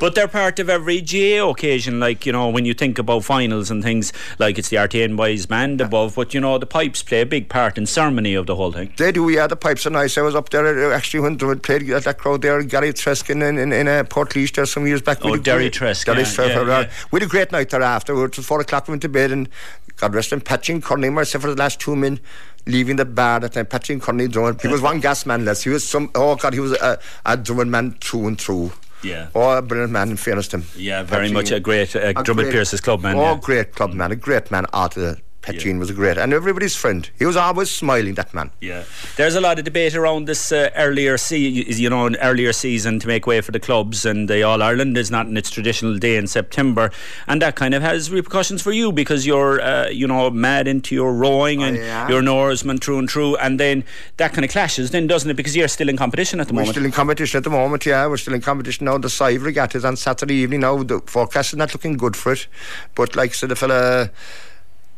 but they're part of every GA occasion. Like you know, when you think about finals and things, like it's the Artane Boys band above, but you know the pipes play a big part in ceremony of the whole thing. They do. Yeah, the pipes are nice. I was up there uh, actually when they played at that crowd there. Gary Treskin in in, in uh, Portlaoise there some years back. Oh, Derry Treskin. Derry yeah, yeah, yeah. We had a great night there afterwards. Was four o'clock. We went to bed and God rest him, Patching Kearney, myself for the last two men leaving the bar that time. Patching Kearney drumming. He was one gas man less. He was some, oh God, he was a, a drumming man through and through. Yeah. Oh, a brilliant man in fairness to him. Yeah, very much a great uh, Dromid Pearses club man. Oh, yeah. great club man, a great man out of the Petchine yeah. was a great and everybody's friend. He was always smiling, that man. Yeah, there's a lot of debate around this uh, earlier se- you know, an earlier season to make way for the clubs, and the All Ireland is not in its traditional day in September, and that kind of has repercussions for you because you're, uh, you know, mad into your rowing and oh, you're an oarsman through and true, and then that kind of clashes, then doesn't it? Because you're still in competition at the we're moment. We're still in competition at the moment. Yeah, we're still in competition now. The Sive Regatta is on Saturday evening now. The forecast is not looking good for it, but like I said, the fella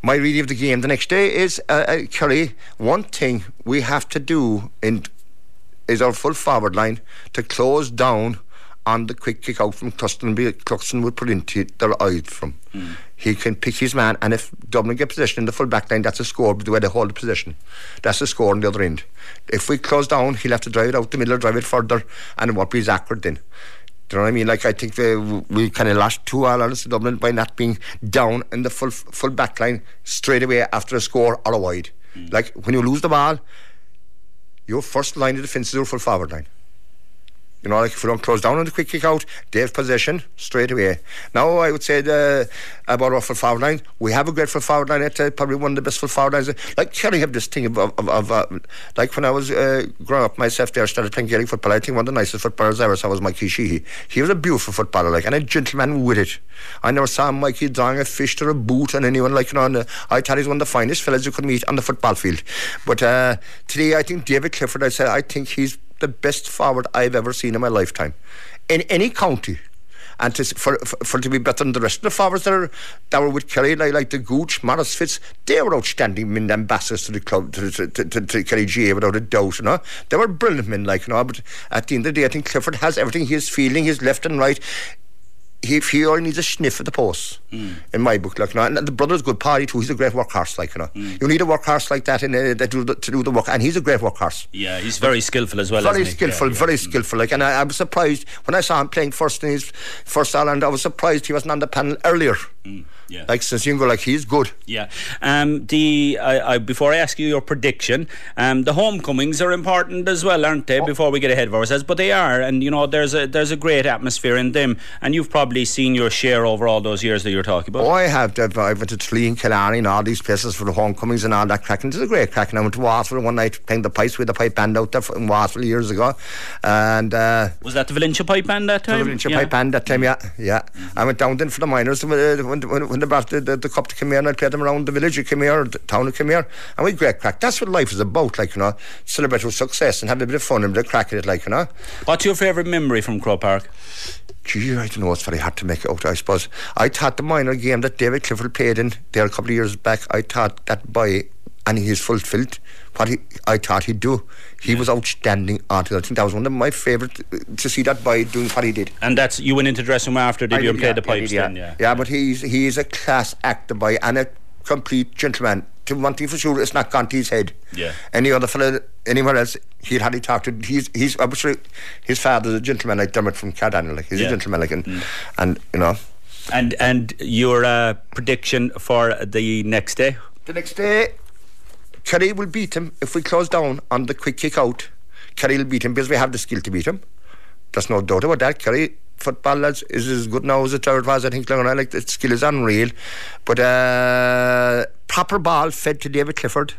my reading of the game the next day is uh, uh, Kerry. One thing we have to do in is our full forward line to close down on the quick kick out from Cluxton. Cluxton would put into their eyes from. Mm. He can pick his man, and if Dublin get possession in the full back line, that's a score. But the way they hold the position, that's a score on the other end. If we close down, he'll have to drive it out the middle, or drive it further, and it won't be as accurate then. Do you know what I mean? Like I think they, we kind of lost two All Irelands to Dublin by not being down in the full full back line straight away after a score or a wide. Mm. Like when you lose the ball, your first line of defence is your full forward line. You know, like if we don't close down on the quick kick out, they have possession straight away. Now, I would say the, about our full forward line, we have a great full forward line. It's uh, probably one of the best full forward lines. Like Kerry have this thing of, of, of uh, like when I was uh, growing up myself there, I started playing Gaelic football. I think one of the nicest footballers I ever saw was Mikey Sheehy. He was a beautiful footballer, like, and a gentleman with it. I never saw Mikey drawing a fish or a boot on anyone, like, you know, I thought he's one of the finest fellas you could meet on the football field. But uh, today, I think David Clifford, I said, I think he's the best forward I've ever seen in my lifetime in any county. And to, for, for, for to be better than the rest of the forwards that, are, that were with Kerry, like, like the Gooch, Maurice Fitz, they were outstanding men, ambassadors to the club, to, to, to, to, Kerry GA without a doubt, you know. They were brilliant men, like, you know, but at the end of the day, I think Clifford has everything. He's feeling, his left and right he, he only needs a sniff at the post mm. in my book. Like, you know, and the brother's good party too. He's a great workhorse, like you know. Mm. You need a workhorse like that in uh, that do the, to do the work, and he's a great workhorse. Yeah, he's very skillful as well. Very skillful, yeah, yeah. very mm. skillful. Like, and I, I, was surprised when I saw him playing first in his first Ireland. I was surprised he wasn't on the panel earlier. Mm. Yeah. Like since like he's good. Yeah. Um, the I, I, before I ask you your prediction, um, the homecomings are important as well, aren't they? Oh. Before we get ahead of ourselves, but they are, and you know, there's a there's a great atmosphere in them, and you've probably seen your share over all those years that you're talking about. Oh, I have. I've, I went to Tralee and Killarney and all these places for the homecomings and all that cracking. It's a great cracking. I went to Waterford one night playing the pipes with the pipe band out there in Waterford years ago, and uh, was that the Valentia pipe band that time? The Valentia yeah. pipe band that time, yeah, yeah. Mm-hmm. I went down then for the minors when, when, when they brought the, the, the cup to come here and I played them around the village of Khmer, the town of here, and we great crack. That's what life is about, like, you know, celebrate with success and have a bit of fun and a bit of crack at it, like, you know. What's your favourite memory from Croke Park? Gee, I don't know. It's very hard to make it out, I suppose. I thought the minor game that David Clifford played in there a couple of years back, I thought that boy, and he's fulfilled what he, I thought he'd do. He yeah. was outstanding until I think that was one of my favourite uh, to see that boy doing what he did. And that's you went into the dressing room after, did I you, and played the pipes yeah, then? Yeah. yeah, but he's he's a class actor boy and a complete gentleman. To one thing for sure, it's not gone to his head. Yeah. Any other fellow, anywhere else, he'd had he talked to. He's he's obviously his father's a gentleman like Dermot from Caherdaniel. Like he's yeah. a gentleman like and mm. and you know. And and your uh, prediction for the next day? The next day, Kerry will beat him if we close down on the quick kick out. Kerry will beat him because we have the skill to beat him. there's no doubt about that. Kerry football lads is as good now as it ever was. I think Long like the skill is unreal, but uh, proper ball fed to David Clifford,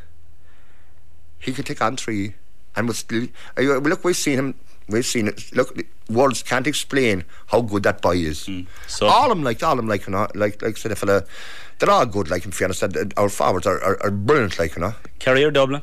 he could take on three, and would still. Uh, look, we've seen him. We've seen it. Look, words can't explain how good that boy is. Mm. So all of them, like all of them, like you know, like like said, if they're all good. Like in fairness, our forwards are, are, are brilliant. Like you know, Kerry or Dublin.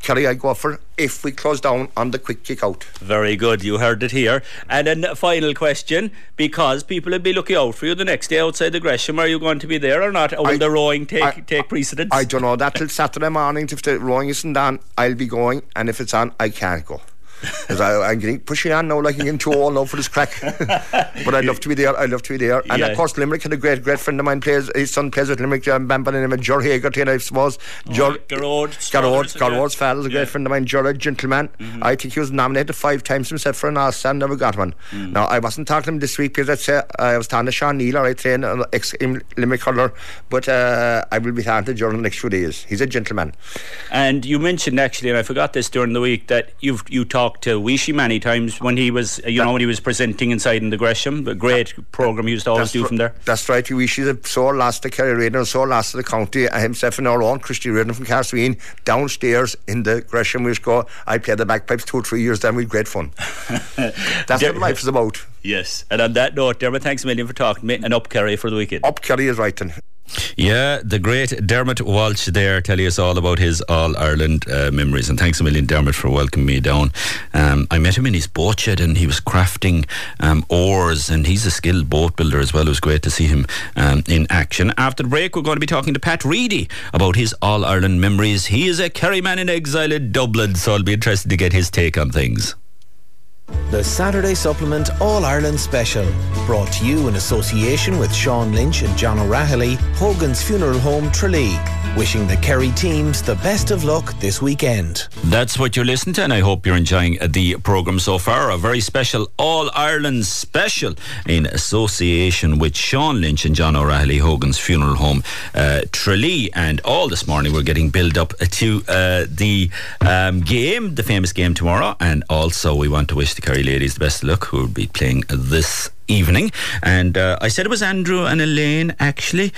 Kerry I go for if we close down on the quick kick out. Very good, you heard it here. And then uh, final question, because people will be looking out for you the next day outside the Gresham, are you going to be there or not? Or will I, the rowing take I, take precedence? I don't know. That till Saturday morning. If the rowing isn't on, I'll be going, and if it's on, I can't go. Because I'm getting pushing on now, like I'm getting too old now for this crack. but I'd love to be there. I'd love to be there. And yeah. of course, Limerick had a great, great friend of mine plays. His son plays with Limerick. Um, by the name of Ger Hegarty, I suppose. Oh, Jor Gearóid. Gearóid. Gearóid's father's a great friend of mine. A gentleman. Mm-hmm. I think he was nominated five times himself for an Oscar and never got one. Mm. Now, I wasn't talking to him this week because I'd say I was talking to Sean Neal, or I train an ex Limerick hurler, but uh, I will be talking to Jor in the next few days. He's a gentleman. And you mentioned actually, and I forgot this during the week, that you've you talked to Weeshie Man many times when he was, you that, know, when he was presenting inside in the Gresham. A great programme he used to always do from there. That's right. Weeshie's a sore lost to Kerry Reardon sore lost to the county. And himself and our own Christy Reardon from Cahersiveen downstairs in the Gresham. We used to go. I played the bagpipes two or three years. Then we had great fun. That's what life is about. Yes. And on that note, Dermot, thanks a million for talking to me. And up Kerry for the weekend. Up Kerry is right then. Yeah, the great Dermot Walsh there telling us all about his All Ireland uh, memories. And thanks a million, Dermot, for welcoming me down. Um, I met him in his boat shed and he was crafting um, oars and he's a skilled boat builder as well. It was great to see him um, in action. After the break, we're going to be talking to Pat Reedy about his All Ireland memories. He is a Kerry man in exile in Dublin, so I'll be interested to get his take on things. The Saturday Supplement All Ireland Special, brought to you in association with Sean Lynch and John O'Rahilly, Hogan's Funeral Home, Tralee. Wishing the Kerry teams the best of luck this weekend. That's what you're listening to, and I hope you're enjoying the programme so far. A very special All Ireland special in association with Sean Lynch and John O'Rahilly Hogan's Funeral Home, uh, Tralee. And all this morning we're getting build up to uh, the um, game, the famous game tomorrow, and also we want to wish the Kerry ladies the best of luck who will be playing this evening. And uh, I said it was Andrew and Elaine, actually.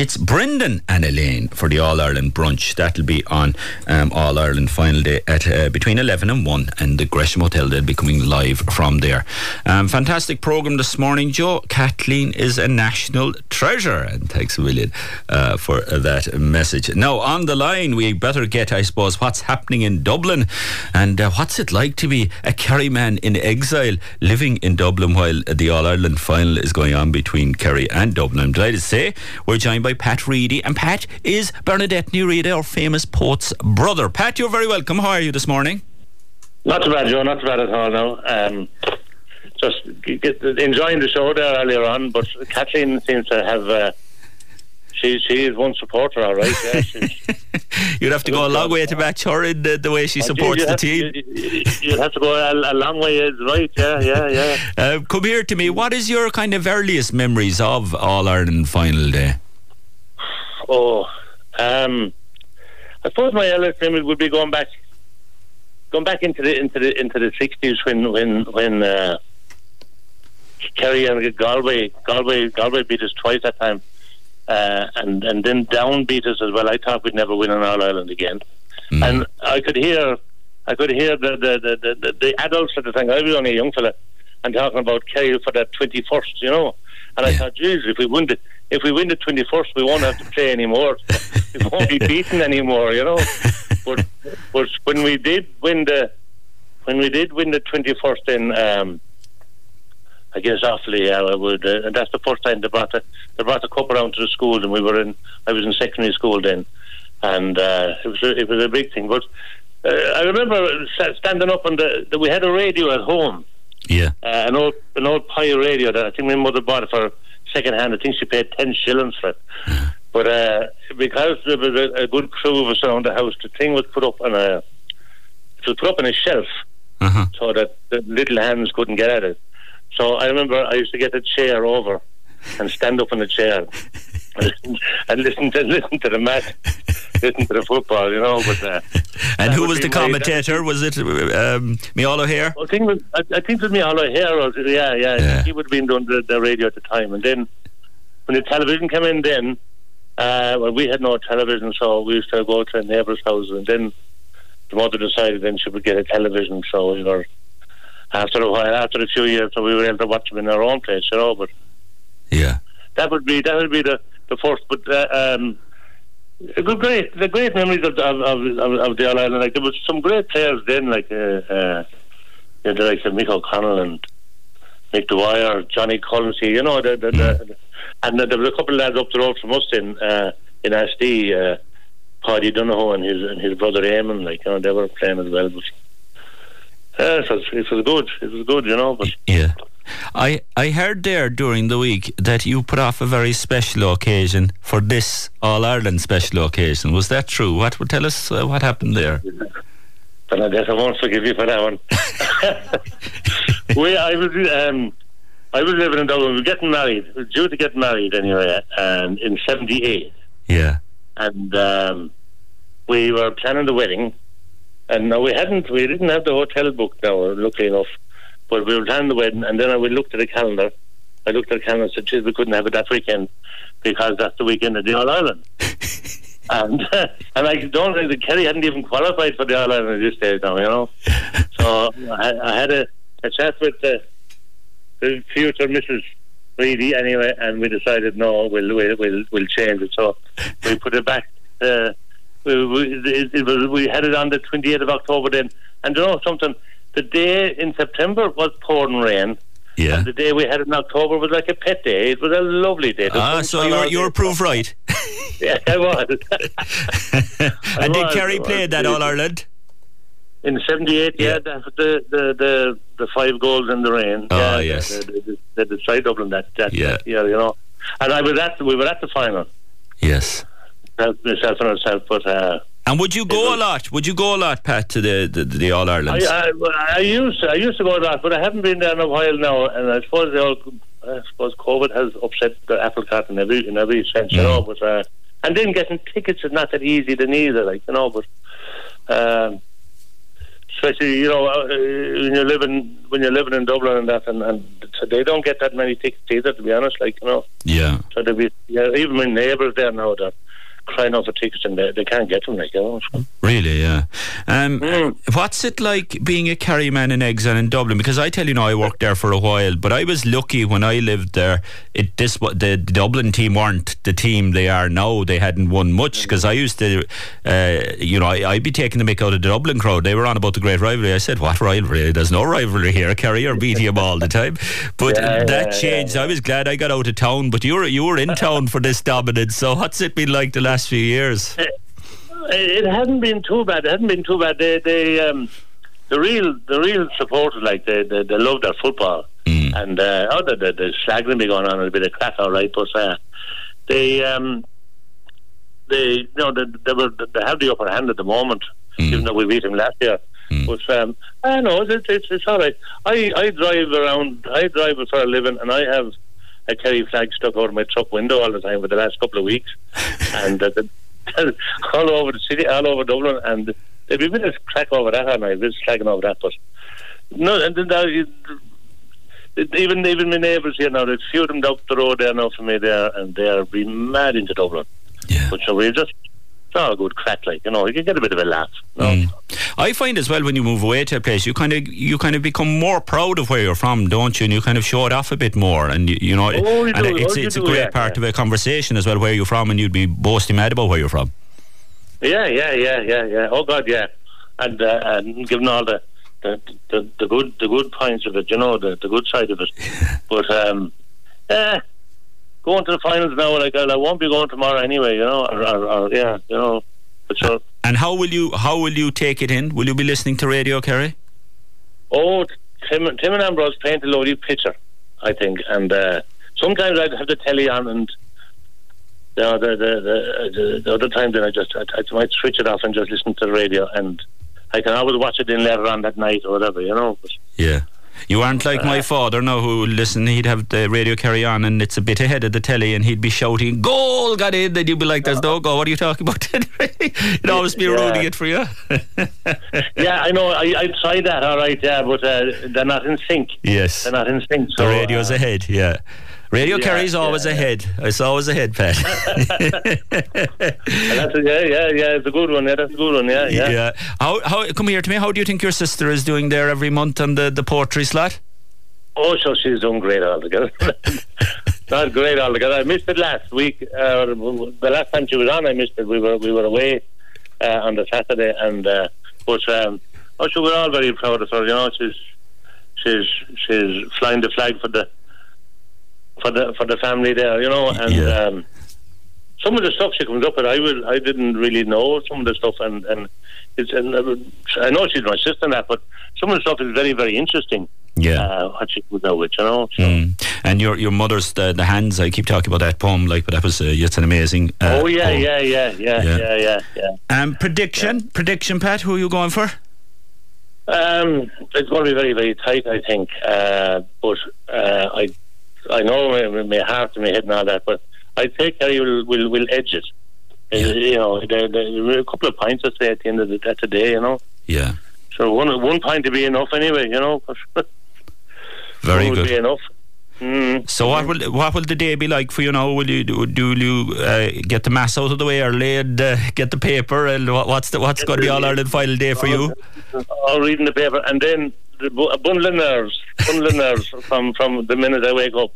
It's Brendan and Elaine for the All Ireland brunch. That'll be on um, All Ireland final day at uh, between 11 and 1, and the Gresham Hotel. They'll be coming live from there. Um, fantastic programme this morning, Joe. Kathleen is a national treasure, and thanks a million uh, for that message. Now, on the line, we better get, I suppose, what's happening in Dublin and uh, what's it like to be a Kerry man in exile living in Dublin while the All Ireland final is going on between Kerry and Dublin. I'm delighted to say we're joined by Pat Reedy, and Pat is Bernadette Ní Riada, our famous poet's brother. Pat, you're very welcome. How are you this morning? Not too bad, Joe. Not too bad at all. Now, um, just get, enjoying the show there earlier on, but Kathleen seems to have. Uh, she she is one supporter, all right. Yeah, You'd have to go a long way to match her in the, the way she supports the team. You'd have to go a, a long way, is right? Yeah, yeah, yeah. Uh, come here to me. What is your kind of earliest memories of All Ireland final day? Oh, um, I suppose my earliest memory would be going back, going back into the into the into the sixties when when when uh, Kerry and Galway Galway Galway beat us twice that time uh, and and then Down beat us as well. I thought we'd never win on All Ireland again, mm. and I could hear, I could hear the the, the, the, the adults at the time. I was only a young fella, and talking about Kerry for that twenty first, you know. And yeah. I thought, geez, if we win the if we win the twenty first, we won't have to play anymore. we won't be beaten anymore, you know. But but when we did win the when we did win the twenty first, then. Um, I guess awfully. I would, uh, and that's the first time they brought the they brought the cup around to the school, and we were in. I was in secondary school then, and uh, it was a, it was a big thing. But uh, I remember standing up on the, the we had a radio at home. Yeah, uh, an old an old Pye radio that I think my mother bought it for second hand. I think she paid ten shillings for it. but uh, because there was a, a, good crew of us around the house, the thing was put up on a it was put up on a shelf uh-huh. so that the little hands couldn't get at it. So I remember I used to get a chair over and stand up in the chair and listen to listen to the match, listen to the football, you know. But uh, and who was the commentator? Was it um, Micheál O'Hehir? I think was, I, I think it was Micheál O'Hehir. Was, yeah, yeah, yeah, He would have been doing the, the, radio at the time, and then when the television came in, then uh, well, we had no television, so we used to go to a neighbour's house, and then the mother decided then she would get a television, so you know, after a while, after a few years, so we were able to watch them in our own place, you know. But yeah, that would be that would be the the first. But uh, um, the great the great memories of of, of, of the All Ireland. Like there was some great players then, like uh, uh, you know, the likes of Mick O'Connell and Mick O'Dwyer, Johnny Culloty. You know, the, the, mm. the, and there was a couple of lads up the road from us in uh, in SD. Uh, Paddy Donohoe and his and his brother Eamon, like you know, they were playing as well. But yeah, it was, it was good. It was good, you know. But yeah. I, I heard there during the week that you put off a very special occasion for this All Ireland special occasion. Was that true? What would tell us uh, what happened there? But I guess I won't forgive you for that one. we, I was, um, I was living in Dublin. We were getting married. We were due to get married anyway, and in '78. Yeah. And um, we were planning the wedding, and no, we hadn't. We didn't have the hotel booked now. Luckily enough, but we were planning the wedding, and then I we looked at the calendar. I looked at the calendar and said, "Geez, we couldn't have it that weekend because that's the weekend of the All Ireland." and and I don't think that Kerry hadn't even qualified for the All Ireland at this stage now, you know. So I, I had a, a chat with the, the future Mrs. Reedy anyway, and we decided no, we'll we'll we'll, we'll change it. So we put it back. Uh, we, we, it, it was, we had it on the 28th of October then. And you know something? The day in September was pouring rain. Yeah. And the day we had in October was like a pet day. It was a lovely day. ah, so you're, you're proof right. yeah, I was. and did Kerry play that All Ireland? In '78, yeah, yeah the, the, the the five goals in the rain. Oh yeah, yes, the, the, the, the Dublin that that yeah. year, you know. And I was at we were at the final. Yes myself and herself. But uh, and would you go a lot? Would you go a lot, Pat, to the the, the All Ireland? I, I, I, used to, I used to go a lot, but I haven't been there in a while now. And I suppose all, I suppose COVID has upset the apple cart in every in every sense, you know. But uh, and then getting tickets is not that easy then either, like you know. But um, especially you know uh, when you're living when you're living in Dublin and that, and, and so they don't get that many tickets either, to be honest. Like you know. Yeah. So there be yeah, even my neighbours there now that crying out for tickets and they, they can't get them. Like, you know. Really, yeah. Um, mm. What's it like being a Kerry man in Exon in Dublin? Because I tell you now, I worked there for a while, but I was lucky when I lived there. It this the, the Dublin team weren't the team they are now. They hadn't won much because I used to, uh, you know, I, would be taking the mick out of the Dublin crowd. They were on about the great rivalry. I said, "What rivalry? There's no rivalry here. Kerry are beating them all the time." But yeah, that yeah, changed. Yeah, I was glad I got out of town. But you were you were in town for this dominance. So what's it been like the last few years? It, it hadn't been too bad. It hadn't been too bad. They, they, um, the real, the real supporters, like they, they, they love their football, mm. and uh, oh, the, the, the slagging be going on a bit of crack, all right, but uh, they, um, they, you know, they, they, were, they have the upper hand at the moment, mm. even though we beat them last year. Mm. But um, I know it's, it's it's all right. I I drive around. I drive for a living, and I have a Kerry flag stuck over my truck window all the time for the last couple of weeks, and uh, the, all over the city, all over Dublin, and there'd be a bit of crack over that, and I've been slagging over that, but no, and then now even even my neighbours here now, there's few of them up the road there now for me there, and they are being mad into Dublin. Yeah. But so we just it's all good crack, like you know, you can get a bit of a laugh. You know? mm. I find as well when you move away to a place, you kind of you kind of become more proud of where you're from, don't you? And you kind of show it off a bit more, and you, you know, oh, you and do, it's oh, it's a great yeah, part yeah. of a conversation as well, where you're from, and you'd be boasting mad about where you're from. Yeah, yeah, yeah, yeah, yeah. Oh God, yeah, and uh, and given all the the, the the good the good points of it, you know, the the good side of it, but um, yeah going to the finals now, like I won't be going tomorrow anyway, you know, or, or, or yeah, you know. Sure. And how will you how will you take it in? Will you be listening to radio, Kerry? Oh, Tim, Tim and Ambrose paint a lovely picture, I think, and uh, sometimes I'd have the telly on, and you know, the, the, the, the other time then I just I, I might switch it off and just listen to the radio, and I can always watch it in later on that night or whatever, you know. But, yeah. You aren't like my father now, who listen. He'd have the radio Kerry on, and it's a bit ahead of the telly, and he'd be shouting, "Goal got in!" Then you'd be like, "There's no goal. What are you talking about?" It'd always be Yeah. ruining it for you. Yeah, I know. I, I tried that, all right, yeah, but uh, they're not in sync. yes, They're not in sync. So, the radio's uh, ahead. Yeah. Radio Yeah, carries always yeah, yeah. ahead. It's always ahead, Pat. That's a, yeah, yeah, yeah. It's a good one. Yeah, that's a good one. Yeah, yeah. How how come here to me? How do you think your sister is doing there every month on the the poetry slot? Oh, so she's done great altogether. Not great altogether. I missed it last week. Uh, the last time she was on, I missed it. We were we were away uh, on the Saturday, and uh, but um, oh, so we're all very proud of her. You know, she's she's she's flying the flag for the for the for the family there. You know, and. Yeah. Um, some of the stuff she comes up with, I will, I didn't really know some of the stuff, and and it's, and uh, I know she's my sister and that, but some of the stuff is very, very interesting. Yeah. uh, what she comes out with, you know. So. Mm. And your your mother's the, the hands. I keep talking about that poem, like, but that was uh, it's an amazing. Uh, oh yeah, poem. yeah, yeah, yeah, Yeah. yeah, yeah, yeah. Um, prediction, prediction, Pat. Who are you going for? Um, it's going to be very, very tight, I think. Uh, but uh, I, I know my, my heart and my head and all that, but I think Kerry will will, will edge it. Uh, You know, a couple of pints, I say, at the end of the, a day, you know. Yeah, So one one point to be enough anyway, you know. very good. enough. Mm. So what will what will the day be like for you now? Will you do, do you uh, get the mass out of the way or lay and, uh, get the paper and what, what's the, what's going to be the- All Ireland final day for you? All reading the paper, and then the, bundle of nerves, bundle of nerves from from the minute I wake up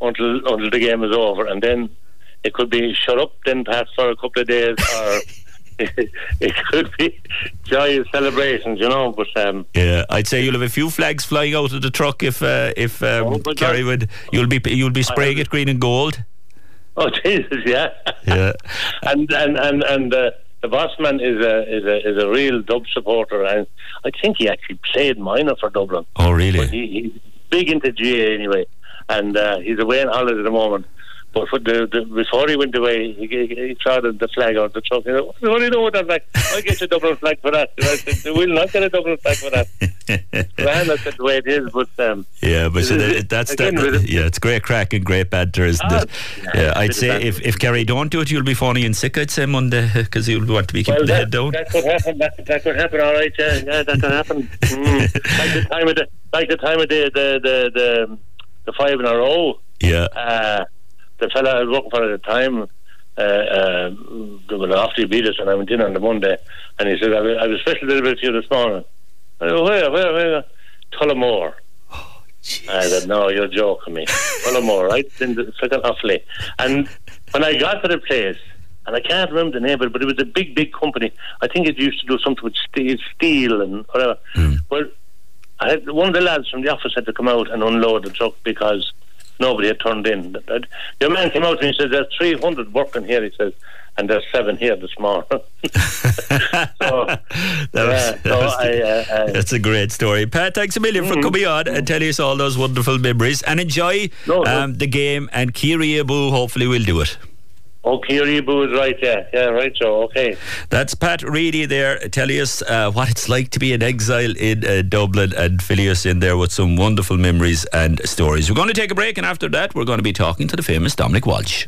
until until the game is over, and then it could be shut up, then pass for a couple of days, or it could be joyous celebrations, you know. But um, Yeah, I'd say you'll have a few flags flying out of the truck if uh, if um, Oh, Kerry would. You'll be you'll be spraying it green and gold. oh Jesus, yeah, Yeah. and and and and. Uh, the boss man is a is a is a real Dub supporter, and I think he actually played minor for Dublin. Oh really? But he, he's big into GAA anyway, and uh, he's away on holiday at the moment. But for the, the, before he went away, he, he, he saw the, flag out the truck. He said, "What do you know with that flag? I get a Dublin flag for that." And I said, "We'll not get a Dublin flag for that." Well, that's the way it is. But um, Yeah, but so that, that's again, that, with it- yeah, it's great crack and great banter, isn't Ah, it? yeah, Yeah, I'd say if, if Kerry don't do it, you'll be phoning in sick. I'd say Monday because you'll want to be keeping well, the that, head down. that could happen. That, that could happen. All right, yeah, yeah, that could happen. Mm. like the time of the like the time of the the the the, the five in a row. Yeah, uh, the fella I was working for at the time, uh, uh, well, after he beat us, and I went in on the Monday, and he said, I was, I was special delivery for you this morning. I go, where, where, where? Tullamore. I said, no, you're joking me. Tullamore, right? In the second Offaly. And when I got to the place, and I can't remember the name of it, but it was a big, big company. I think it used to do something with steel, steel and whatever. Well, I had, one of the lads from the office had to come out and unload the truck because nobody had turned in. Your man came out and he said, "There's 300 working here." He says, "And there's seven here this morning." so, that yeah, was, so that was- I, uh, I, that's a great story. Pat, thanks a million for coming on and telling us all those wonderful memories. And enjoy No, no. um, the game. And Ciarraí Abú hopefully will do it. Okay, Rebo is right. Yeah, yeah, right. So okay. That's Pat Reedy there telling us uh, what it's like to be in exile in uh, Dublin and filling us in there with some wonderful memories and stories. We're going to take a break, and after that, we're going to be talking to the famous Dominic Walsh.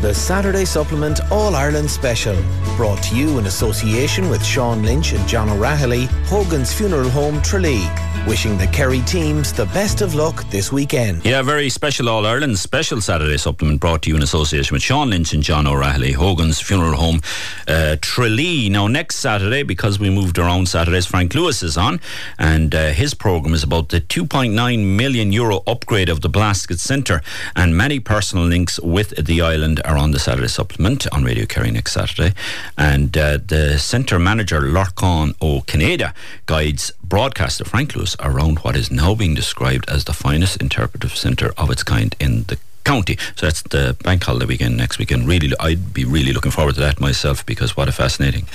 The Saturday Supplement All Ireland Special, brought to you in association with Sean Lynch and John O'Rahilly, Hogan's Funeral Home, Tralee. Wishing the Kerry teams the best of luck this weekend. Yeah, very special All Ireland special Saturday supplement brought to you in association with Sean Lynch and John O'Rahilly, Hogan's Funeral Home, uh, Tralee. Now, next Saturday, because we moved around Saturdays, Frank Lewis is on, and uh, his programme is about the 2.9 million euro upgrade of the Blasket Centre, and many personal links with the island are on the Saturday supplement on Radio Kerry next Saturday. And uh, the centre manager, Lorcan Ó Cinnéide, guides broadcaster Frank Lewis around what is now being described as the finest interpretive centre of its kind in the county. So that's the bank holiday weekend next weekend. Really, I'd be really looking forward to that myself because what a fascinating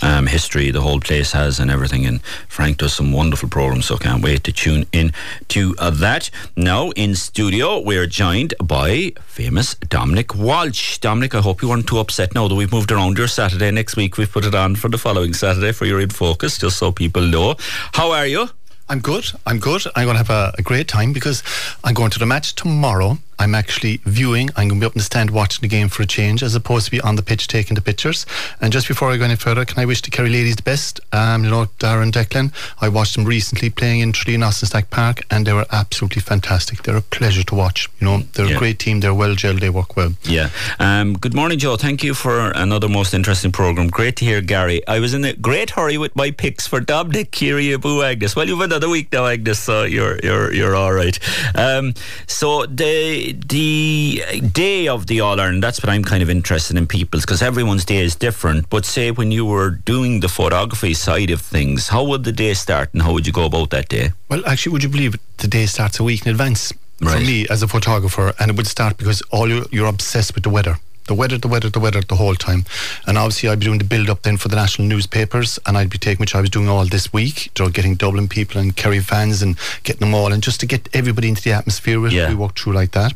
um, history the whole place has and everything. And Frank does some wonderful programs, so can't wait to tune in to uh, that. Now in studio, we're joined by famous Dominic Walsh. Dominic, I hope you weren't too upset now that we've moved around your Saturday. Next week we've put it on for the following Saturday for your in focus, just so people know. How are you? I'm good. I'm good. I'm going to have a, a, great time because I'm going to the match tomorrow. I'm actually viewing. I'm going to be up in the stand watching the game for a change as opposed to be on the pitch taking the pictures. And just before I go any further, can I wish the Kerry ladies the best? Um, you know, Darren Declan, I watched them recently playing in Austin Stack Park and they were absolutely fantastic. They're a pleasure to watch. You know, they're yeah. a great team. They're well gelled. They work well. Yeah. Um, good morning, Joe. Thank you for another most interesting programme. Great to hear, Gary. I was in a great hurry with my picks for Dominic, Ciarraí Abú Agnes. Well, you've another week now, Agnes, so you're, you're, you're all right. Um, so the, the day of the All Ireland, that's what I'm kind of interested in people's because everyone's day is different. But say when you were doing the photography side of things, how would the day start and how would you go about that day? Well, actually, would you believe it? The day starts a week in advance. Right. For me as a photographer, and it would start because all you, you're obsessed with the weather the weather, the weather, the weather the whole time. And obviously, I'd be doing the build up then for the national newspapers, and I'd be taking, which I was doing all this week, you know, getting Dublin people and Kerry fans and getting them all, and just to get everybody into the atmosphere with yeah. we walk through like that.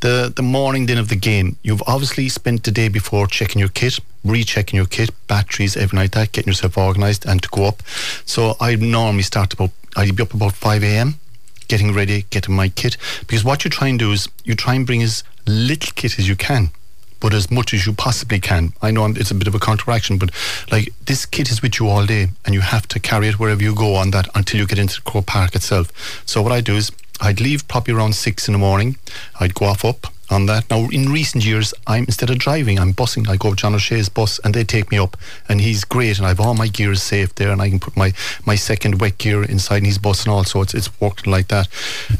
The the morning then of the game, you've obviously spent the day before checking your kit, rechecking your kit, batteries, everything like that, getting yourself organised and to go up. So I normally start about, I'd be up about 5 a.m getting ready, getting my kit. Because what you try and do is you try and bring as little kit as you can but as much as you possibly can. I know it's a bit of a counteraction, but like this kit is with you all day, and you have to carry it wherever you go on that until you get into the Croke Park itself. So what I do is I'd leave probably around six in the morning. I'd go off up on that. Now, in recent years, I'm instead of driving, I'm busing. I go with John O'Shea's bus, and they take me up, and he's great. And I've all my gears safe there, and I can put my my second wet gear inside his bus, and all. So it's it's working like that.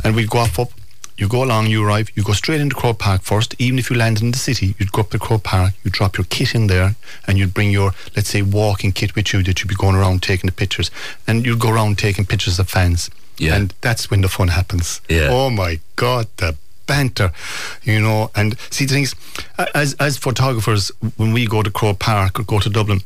And we'd go off up you go along, you arrive, you go straight into Croke Park first. Even if you land in the city, you'd go up to Croke Park, you drop your kit in there, and you'd bring your, let's say, walking kit with you that you'd be going around taking the pictures. And you'd go around taking pictures of fans. Yeah. And that's when the fun happens. Yeah. Oh my God, the banter, you know. And see, the things, as, as photographers, when we go to Croke Park or go to Dublin,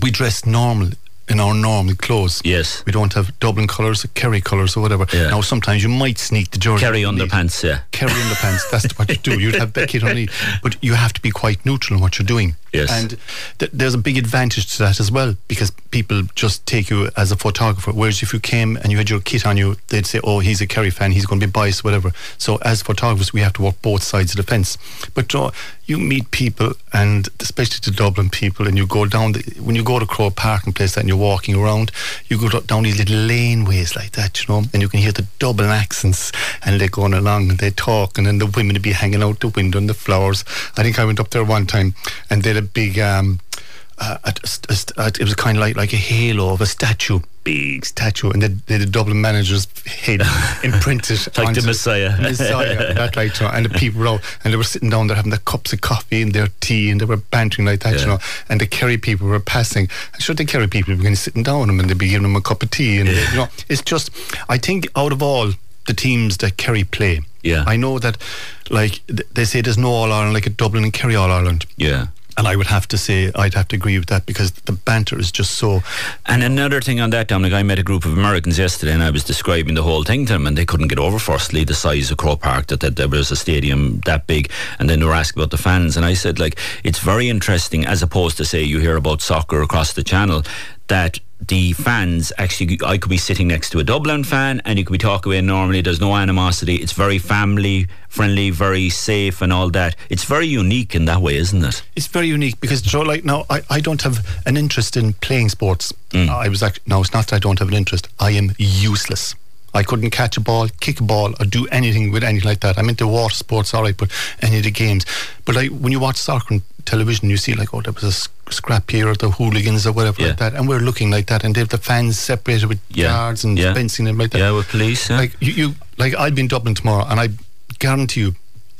we dress normal in our normal clothes. Yes. We don't have Dublin colours, or Kerry colours, or whatever. Yeah. Now, sometimes you might sneak the jersey. Kerry underpants, yeah. Kerry underpants, that's what you do. You'd have Becky underneath. But you have to be quite neutral in what you're doing. Yes. And th- there's a big advantage to that as well because people just take you as a photographer. Whereas if you came and you had your kit on you, they'd say, oh, he's a Kerry fan, he's going to be biased, whatever. So as photographers, we have to work both sides of the fence. But uh, you meet people, and especially the Dublin people, and you go down, the, when you go to Croke Park and place that and you're walking around, you go down these little laneways like that, you know, and you can hear the Dublin accents and they're going along and they talk, and then the women would be hanging out the window and the flowers. I think I went up there one time and they had big, um, uh, a, a, a, it was kind of like, like a halo of a statue big statue, and they the Dublin manager's head imprinted like the Messiah. Messiah, that right, you know, and the people out, and they were sitting down there having their cups of coffee and their tea, and they were bantering like that, yeah. you know. And the Kerry people were passing. I'm sure the Kerry people were sitting down them, and they'd be giving them a cup of tea, and yeah. you know, it's just, I think out of all the teams that Kerry play, yeah, I know that, like they say, there's no All Ireland like a Dublin and Kerry All Ireland, yeah. And I would have to say, I'd have to agree with that because the banter is just so. And another thing on that, Dominic, I met a group of Americans yesterday and I was describing the whole thing to them and they couldn't get over, firstly, the size of Croke Park, that, that there was a stadium that big. And then they were asking about the fans. And I said, like, it's very interesting as opposed to, say, you hear about soccer across the channel, that the fans actually I could be sitting next to a Dublin fan and you could be talking away normally there's no animosity. It's very family friendly very safe and all that. It's very unique in that way isn't it? It's very unique because Joe like now I, I don't have an interest in playing sports. Mm. I was actually no it's not that I don't have an interest. I am useless I couldn't catch a ball, kick a ball, or do anything with anything like that. I'm into water sports, all right, but any of the games. But like when you watch soccer on television, you see like, oh, there was a scrap here, or the hooligans, or whatever yeah. like that, and we're looking like that, and they have the fans separated with yeah. guards and yeah. fencing and like that. Yeah, with police. Like you, you, like I'll be in Dublin tomorrow, and I guarantee you,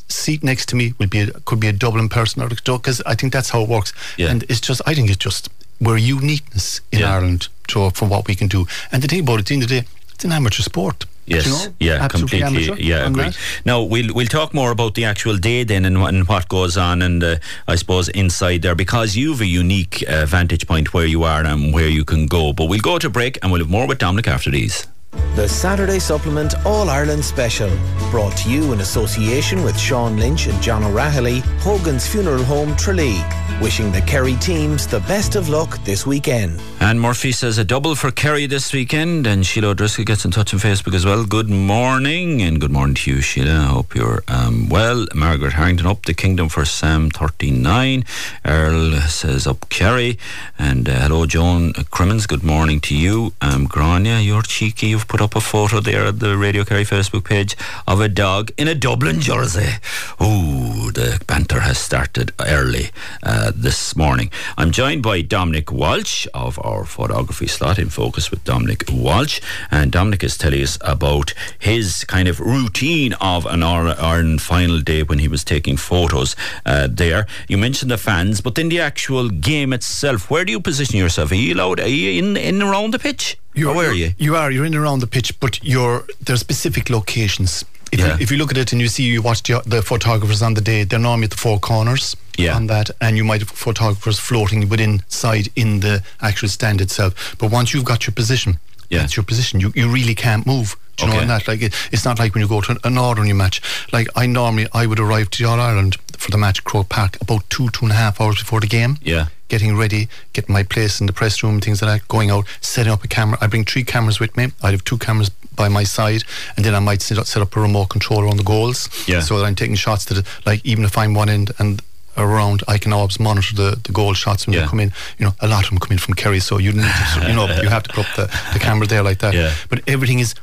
seat next to me will be a, could be a Dublin person or because I think that's how it works. Yeah. And it's just, I think it's just we're uniqueness in Ireland, Joe, for what we can do. And the thing about it, at the end of the day it's an amateur sport. Yes, you know? yeah, Absolutely completely. Yeah, agreed. Now we'll we'll talk more about the actual day then and, and what goes on and uh, I suppose inside there because you've a unique uh, vantage point where you are and where you can go. But we'll go to break and we'll have more with Dominic after these. The Saturday Supplement All Ireland Special. Brought to you in association with Sean Lynch and John O'Rahilly, Hogan's Funeral Home, Tralee. Wishing the Kerry teams the best of luck this weekend. And Murphy says a double for Kerry this weekend, and Sheila O'Driscoll gets in touch on Facebook as well. Good morning, and good morning to you, Sheila. I hope you're um, well. Margaret Harrington up the kingdom for Sam 39. Earl says up Kerry, and uh, hello, Joan Crimmins. Good morning to you. Um, Grania, you're cheeky. You've put up a photo there at the Radio Kerry Facebook page of a dog in a Dublin jersey. Ooh, the banter has started early. Uh, this morning. I'm joined by Dominic Walsh of our photography slot in focus with Dominic Walsh, and Dominic is telling us about his kind of routine of an Ireland final day when he was taking photos uh, there. You mentioned the fans, but then the actual game itself, where do you position yourself? Are you allowed? Are you in in around the pitch? You're, where are you? You are. You're in around the pitch, but you're there's specific locations. If, Yeah. you, if you look at it and you see you watch the, the photographers on the day, they're normally at the four corners Yeah. on that, and you might have photographers floating within side in the actual stand itself. But once you've got your position, Yeah. that's your position. You you really can't move. Do you Okay. know and that? Like it, it's not like when you go to an, an ordinary match. Like I normally I would arrive to All Ireland for the match at Croke Park about two two and a half hours before the game Yeah. Getting ready, getting my place in the press room, things like that, going out, setting up a camera. I bring three cameras with me. I have two cameras by my side, and then I might set up, set up a remote controller on the goals. Yeah. So that I'm taking shots that, like, even if I'm one end and around, I can always monitor the, the goal shots when Yeah. they come in. You know, a lot of them come in from Kerry, so you need to, you know, you have to put up the, the camera there like that. Yeah. But everything is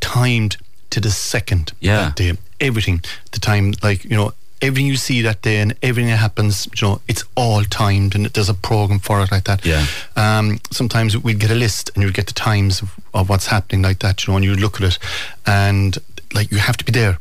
timed to the second Yeah. that day. Everything, the time, like you know, everything you see that day and everything that happens, you know, it's all timed and there's a program for it like that. Yeah. Um, sometimes we'd get a list and you'd get the times of, of what's happening like that, you know, and you'd look at it and like you have to be there.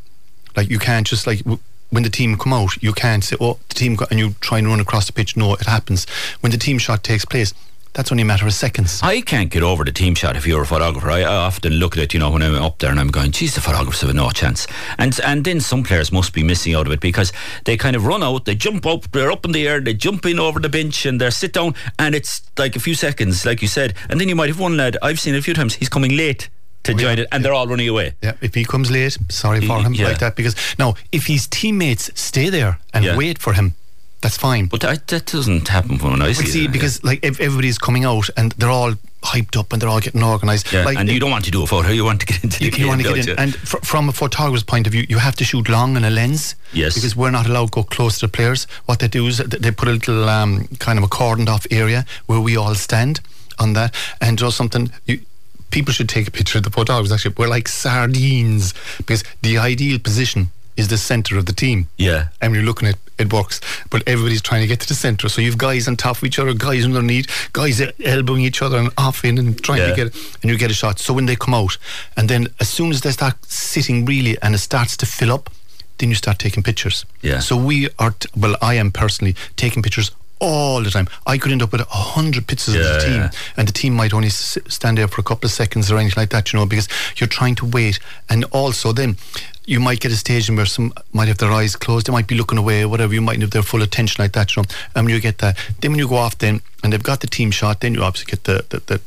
Like you can't just like w- when the team come out, you can't say, "Oh, the team," go, and you try and run across the pitch. No, it happens when the team shot takes place. That's only a matter of seconds. I can't get over the team shot if you're a photographer. I, I often look at it, you know, when I'm up there and I'm going, geez, the photographers have no chance. And and then some players must be missing out of it because they kind of run out, they jump up, they're up in the air, they jump in over the bench and they sit down and it's like a few seconds, like you said. And then you might have one lad, I've seen it a few times, he's coming late to oh, join it and they're all running away. Yeah, if he comes late, sorry for him yeah. like that. Because now, if his teammates stay there and Yeah. wait for him, that's fine. But that, that doesn't happen when I But see see, it. because like ev- everybody's coming out and they're all hyped up and they're all getting organised. Yeah, like, and you don't want to do a photo, you want to get into the you, game, want to get in, you? and fr- from a photographer's point of view, you have to shoot long in a lens. Yes. Because we're not allowed to go close to the players. What they do is they put a little um, kind of a cordoned off area where we all stand on that, and just something. You, people should take a picture of the photographers. Actually, we're like sardines because the ideal position is the centre of the team. Yeah. And you're looking at it works, but everybody's trying to get to the centre. So you've guys on top of each other, guys underneath, guys elbowing each other and off in and trying Yeah. to get it, and you get a shot. So when they come out, and then as soon as they start sitting really and it starts to fill up, then you start taking pictures. Yeah. So we are, t- well, I am personally taking pictures all the time. I could end up with a hundred pictures of Yeah, the team, yeah. and the team might only s- stand there for a couple of seconds or anything like that, you know, because you're trying to wait. And also, then you might get a stage where some might have their eyes closed, they might be looking away or whatever. You might have their full attention like that, you know. And when you get that, then when you go off, then and they've got the team shot, then you obviously get the, the the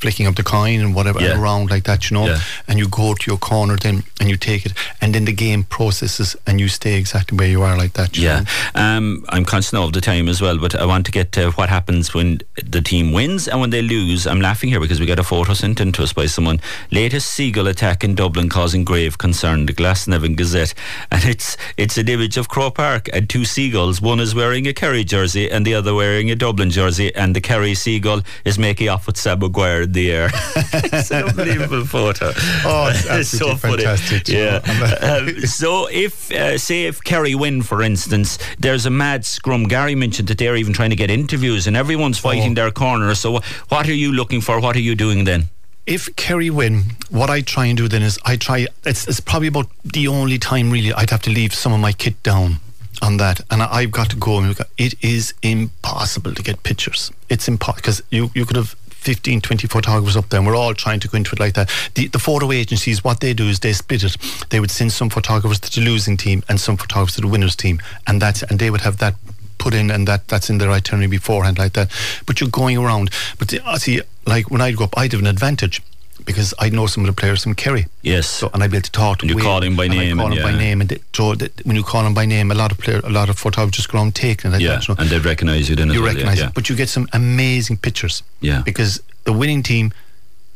flicking of the coin and whatever Yeah. around like that, you know, Yeah. and you go to your corner then and you take it, and then the game processes and you stay exactly where you are like that. you Yeah, know. um, I'm conscious of the time as well, but I want to get to what happens when the team wins and when they lose. I'm laughing here because we got a photo sent in to us by someone. Latest seagull attack in Dublin causing grave concern. The Glasnevin Gazette, and it's it's an image of Croke Park and two seagulls. One is wearing a Kerry jersey and the other wearing a Dublin jersey, and the Kerry seagull is making off with Sam Maguire in the air. it's an unbelievable photo. Oh, it's so funny. fantastic, Yeah. Um, so if uh, say if Kerry win for instance there's a mad scrum Gary mentioned that they're even trying to get interviews and everyone's fighting Oh. their corner so what are you looking for what are you doing then if Kerry win, what I try and do then is I try. It's, it's probably about the only time really I'd have to leave some of my kit down on that, and I, I've got to go. And it is impossible to get pictures. It's impossible because you you could have. 15, 20 photographers up there, and we're all trying to go into it like that. The, the photo agencies, what they do is they split it. They would send some photographers to the losing team and some photographers to the winners team, and that's and they would have that put in and that that's in their itinerary beforehand like that. But you're going around. But the, see, like when I'd go up, I'd have an advantage because I know some of the players from Kerry. Yes. So and I'd be able to talk to And you Wayne, call him by name call him by name, and they, that when you call him by name, a lot of player, a lot of photographers go around taking it. like Yeah, that, know. and they'd recognise you then you recognise yeah, it, but you get some amazing pictures. Yeah. Because the winning team,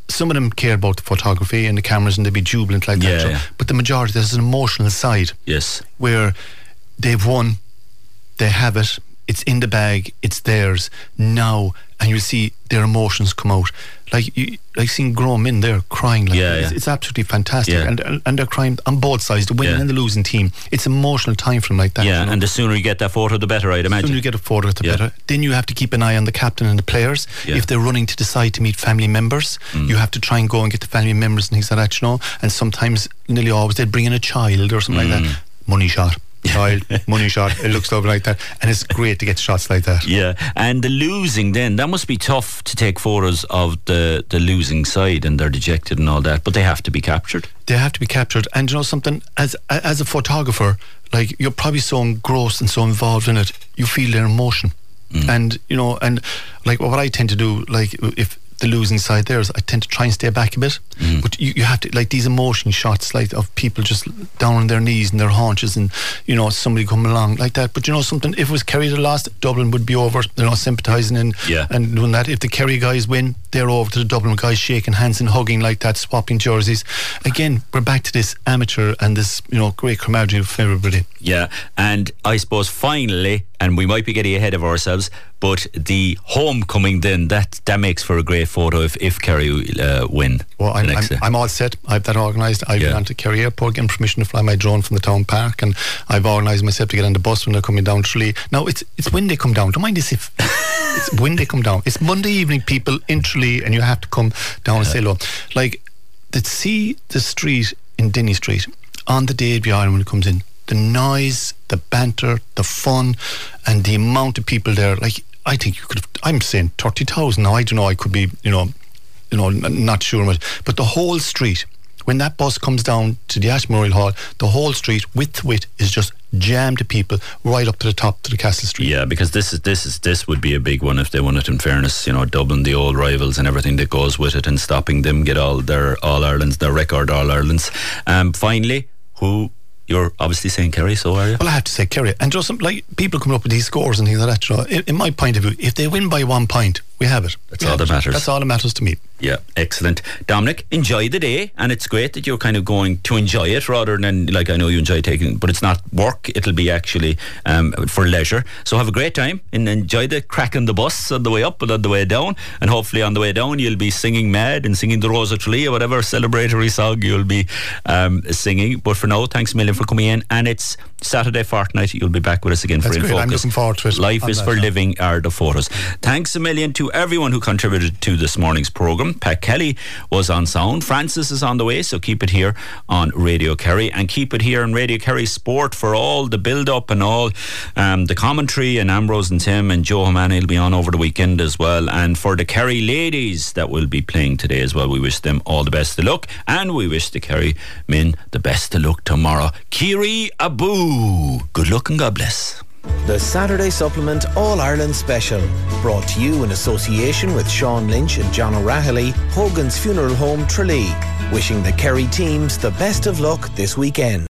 some of them care about the photography and the cameras, and they'd be jubilant like Yeah, that. so- yeah. But the majority, there's an emotional side Yes. where they've won, they have it, it's in the bag, it's theirs now, and you see their emotions come out. Like you, like seeing grown men there crying. Like Yeah, it's, yeah. it's absolutely fantastic, Yeah. and and they're crying on both sides, the winning and the losing team. It's emotional time for them like that. Yeah, you know? and the sooner you get that photo, the better, I'd imagine. The sooner you get a photo, the better. Then you have to keep an eye on the captain and the players. If they're running to decide to meet family members, Mm. you have to try and go and get the family members and things like that, you know. And sometimes, nearly always, they'd bring in a child or something like Mm. that. Money shot. Child, money shot. It looks lovely like that. And it's great to get shots like that. Yeah, and the losing then that must be tough to take photos of the the losing side and they're dejected and all that, but they have to be captured. They have to be captured. And you know something, as as a photographer, like you're probably so engrossed and so involved in it, you feel their emotion. Mm. And you know, and like what I tend to do, like if the losing side there is, I tend to try and stay back a bit. Mm. But you, you have to like these emotion shots, like of people just down on their knees and their haunches, and you know somebody coming along like that. But you know something, if it was Kerry that lost, Dublin would be over. You know, sympathising and Yeah. and doing that. If the Kerry guys win, they're over to the Dublin guys, shaking hands and hugging like that, swapping jerseys. Again, we're back to this amateur and this you know great camaraderie of everybody. Yeah, and I suppose finally, and we might be getting ahead of ourselves, but the homecoming then that that makes for a great photo if if Kerry uh, win. Well, I'm, I'm. I'm all set. I've that organised. I've Yeah. gone to Kerry Airport, getting permission to fly my drone from the town park, and I've organised myself to get on the bus when they're coming down Tralee. Now, it's it's when they come down. Don't mind this if it's when they come down. It's Monday evening, people in Tralee, and you have to come down and say hello. Like, to see the street in Denny Street on the day of the Ireland when it comes in, the noise, the banter, the fun, and the amount of people there. Like, I think you could have, I'm saying 30,000. Now, I don't know, I could be, you know, you know, not sure but the whole street, when that bus comes down to the Ash Memorial Hall, the whole street, width to width, is just jammed to people right up to the top to the Castle Street. Yeah, because this is this is this would be a big one if they won it. In fairness, you know, Dublin, the old rivals, and everything that goes with it, and stopping them get all their All Irelands, their record All Irelands. Um, finally, who you're obviously saying Kerry, so are you? Well, I have to say, Kerry, and just some, like people coming up with these scores and things like that. You know, in, in my point of view, if they win by one point, we have it. That's We all that it. matters. That's all that matters to me. Yeah, excellent. Dominic, enjoy the day, and it's great that you're kind of going to enjoy it rather than, like, I know you enjoy taking but it's not work, it'll be actually um, for leisure. So have a great time and enjoy the crack on the bus on the way up and on the way down. And hopefully on the way down, you'll be singing Mad and singing the Rose of Tralee or whatever celebratory song you'll be um, singing. But for now, thanks a million for coming in. And it's Saturday fortnight, you'll be back with us again That's for In great. I'm Focus. looking forward to it. Life is for living are the photos. Thanks a million to everyone who contributed to this morning's programme. Pat Kelly was on sound. Francis is on the way, so keep it here on Radio Kerry and keep it here on Radio Kerry Sport for all the build up and all um, the commentary. And Ambrose and Tim and Joe Hamani will be on over the weekend as well. And for the Kerry ladies that will be playing today as well, we wish them all the best of luck. And we wish the Kerry men the best of luck tomorrow. Ciarraí Abú. Good luck and God bless. The Saturday Supplement All Ireland Special, brought to you in association with Sean Lynch and John O'Rahilly, Hogan's Funeral Home Tralee, wishing the Kerry teams the best of luck this weekend.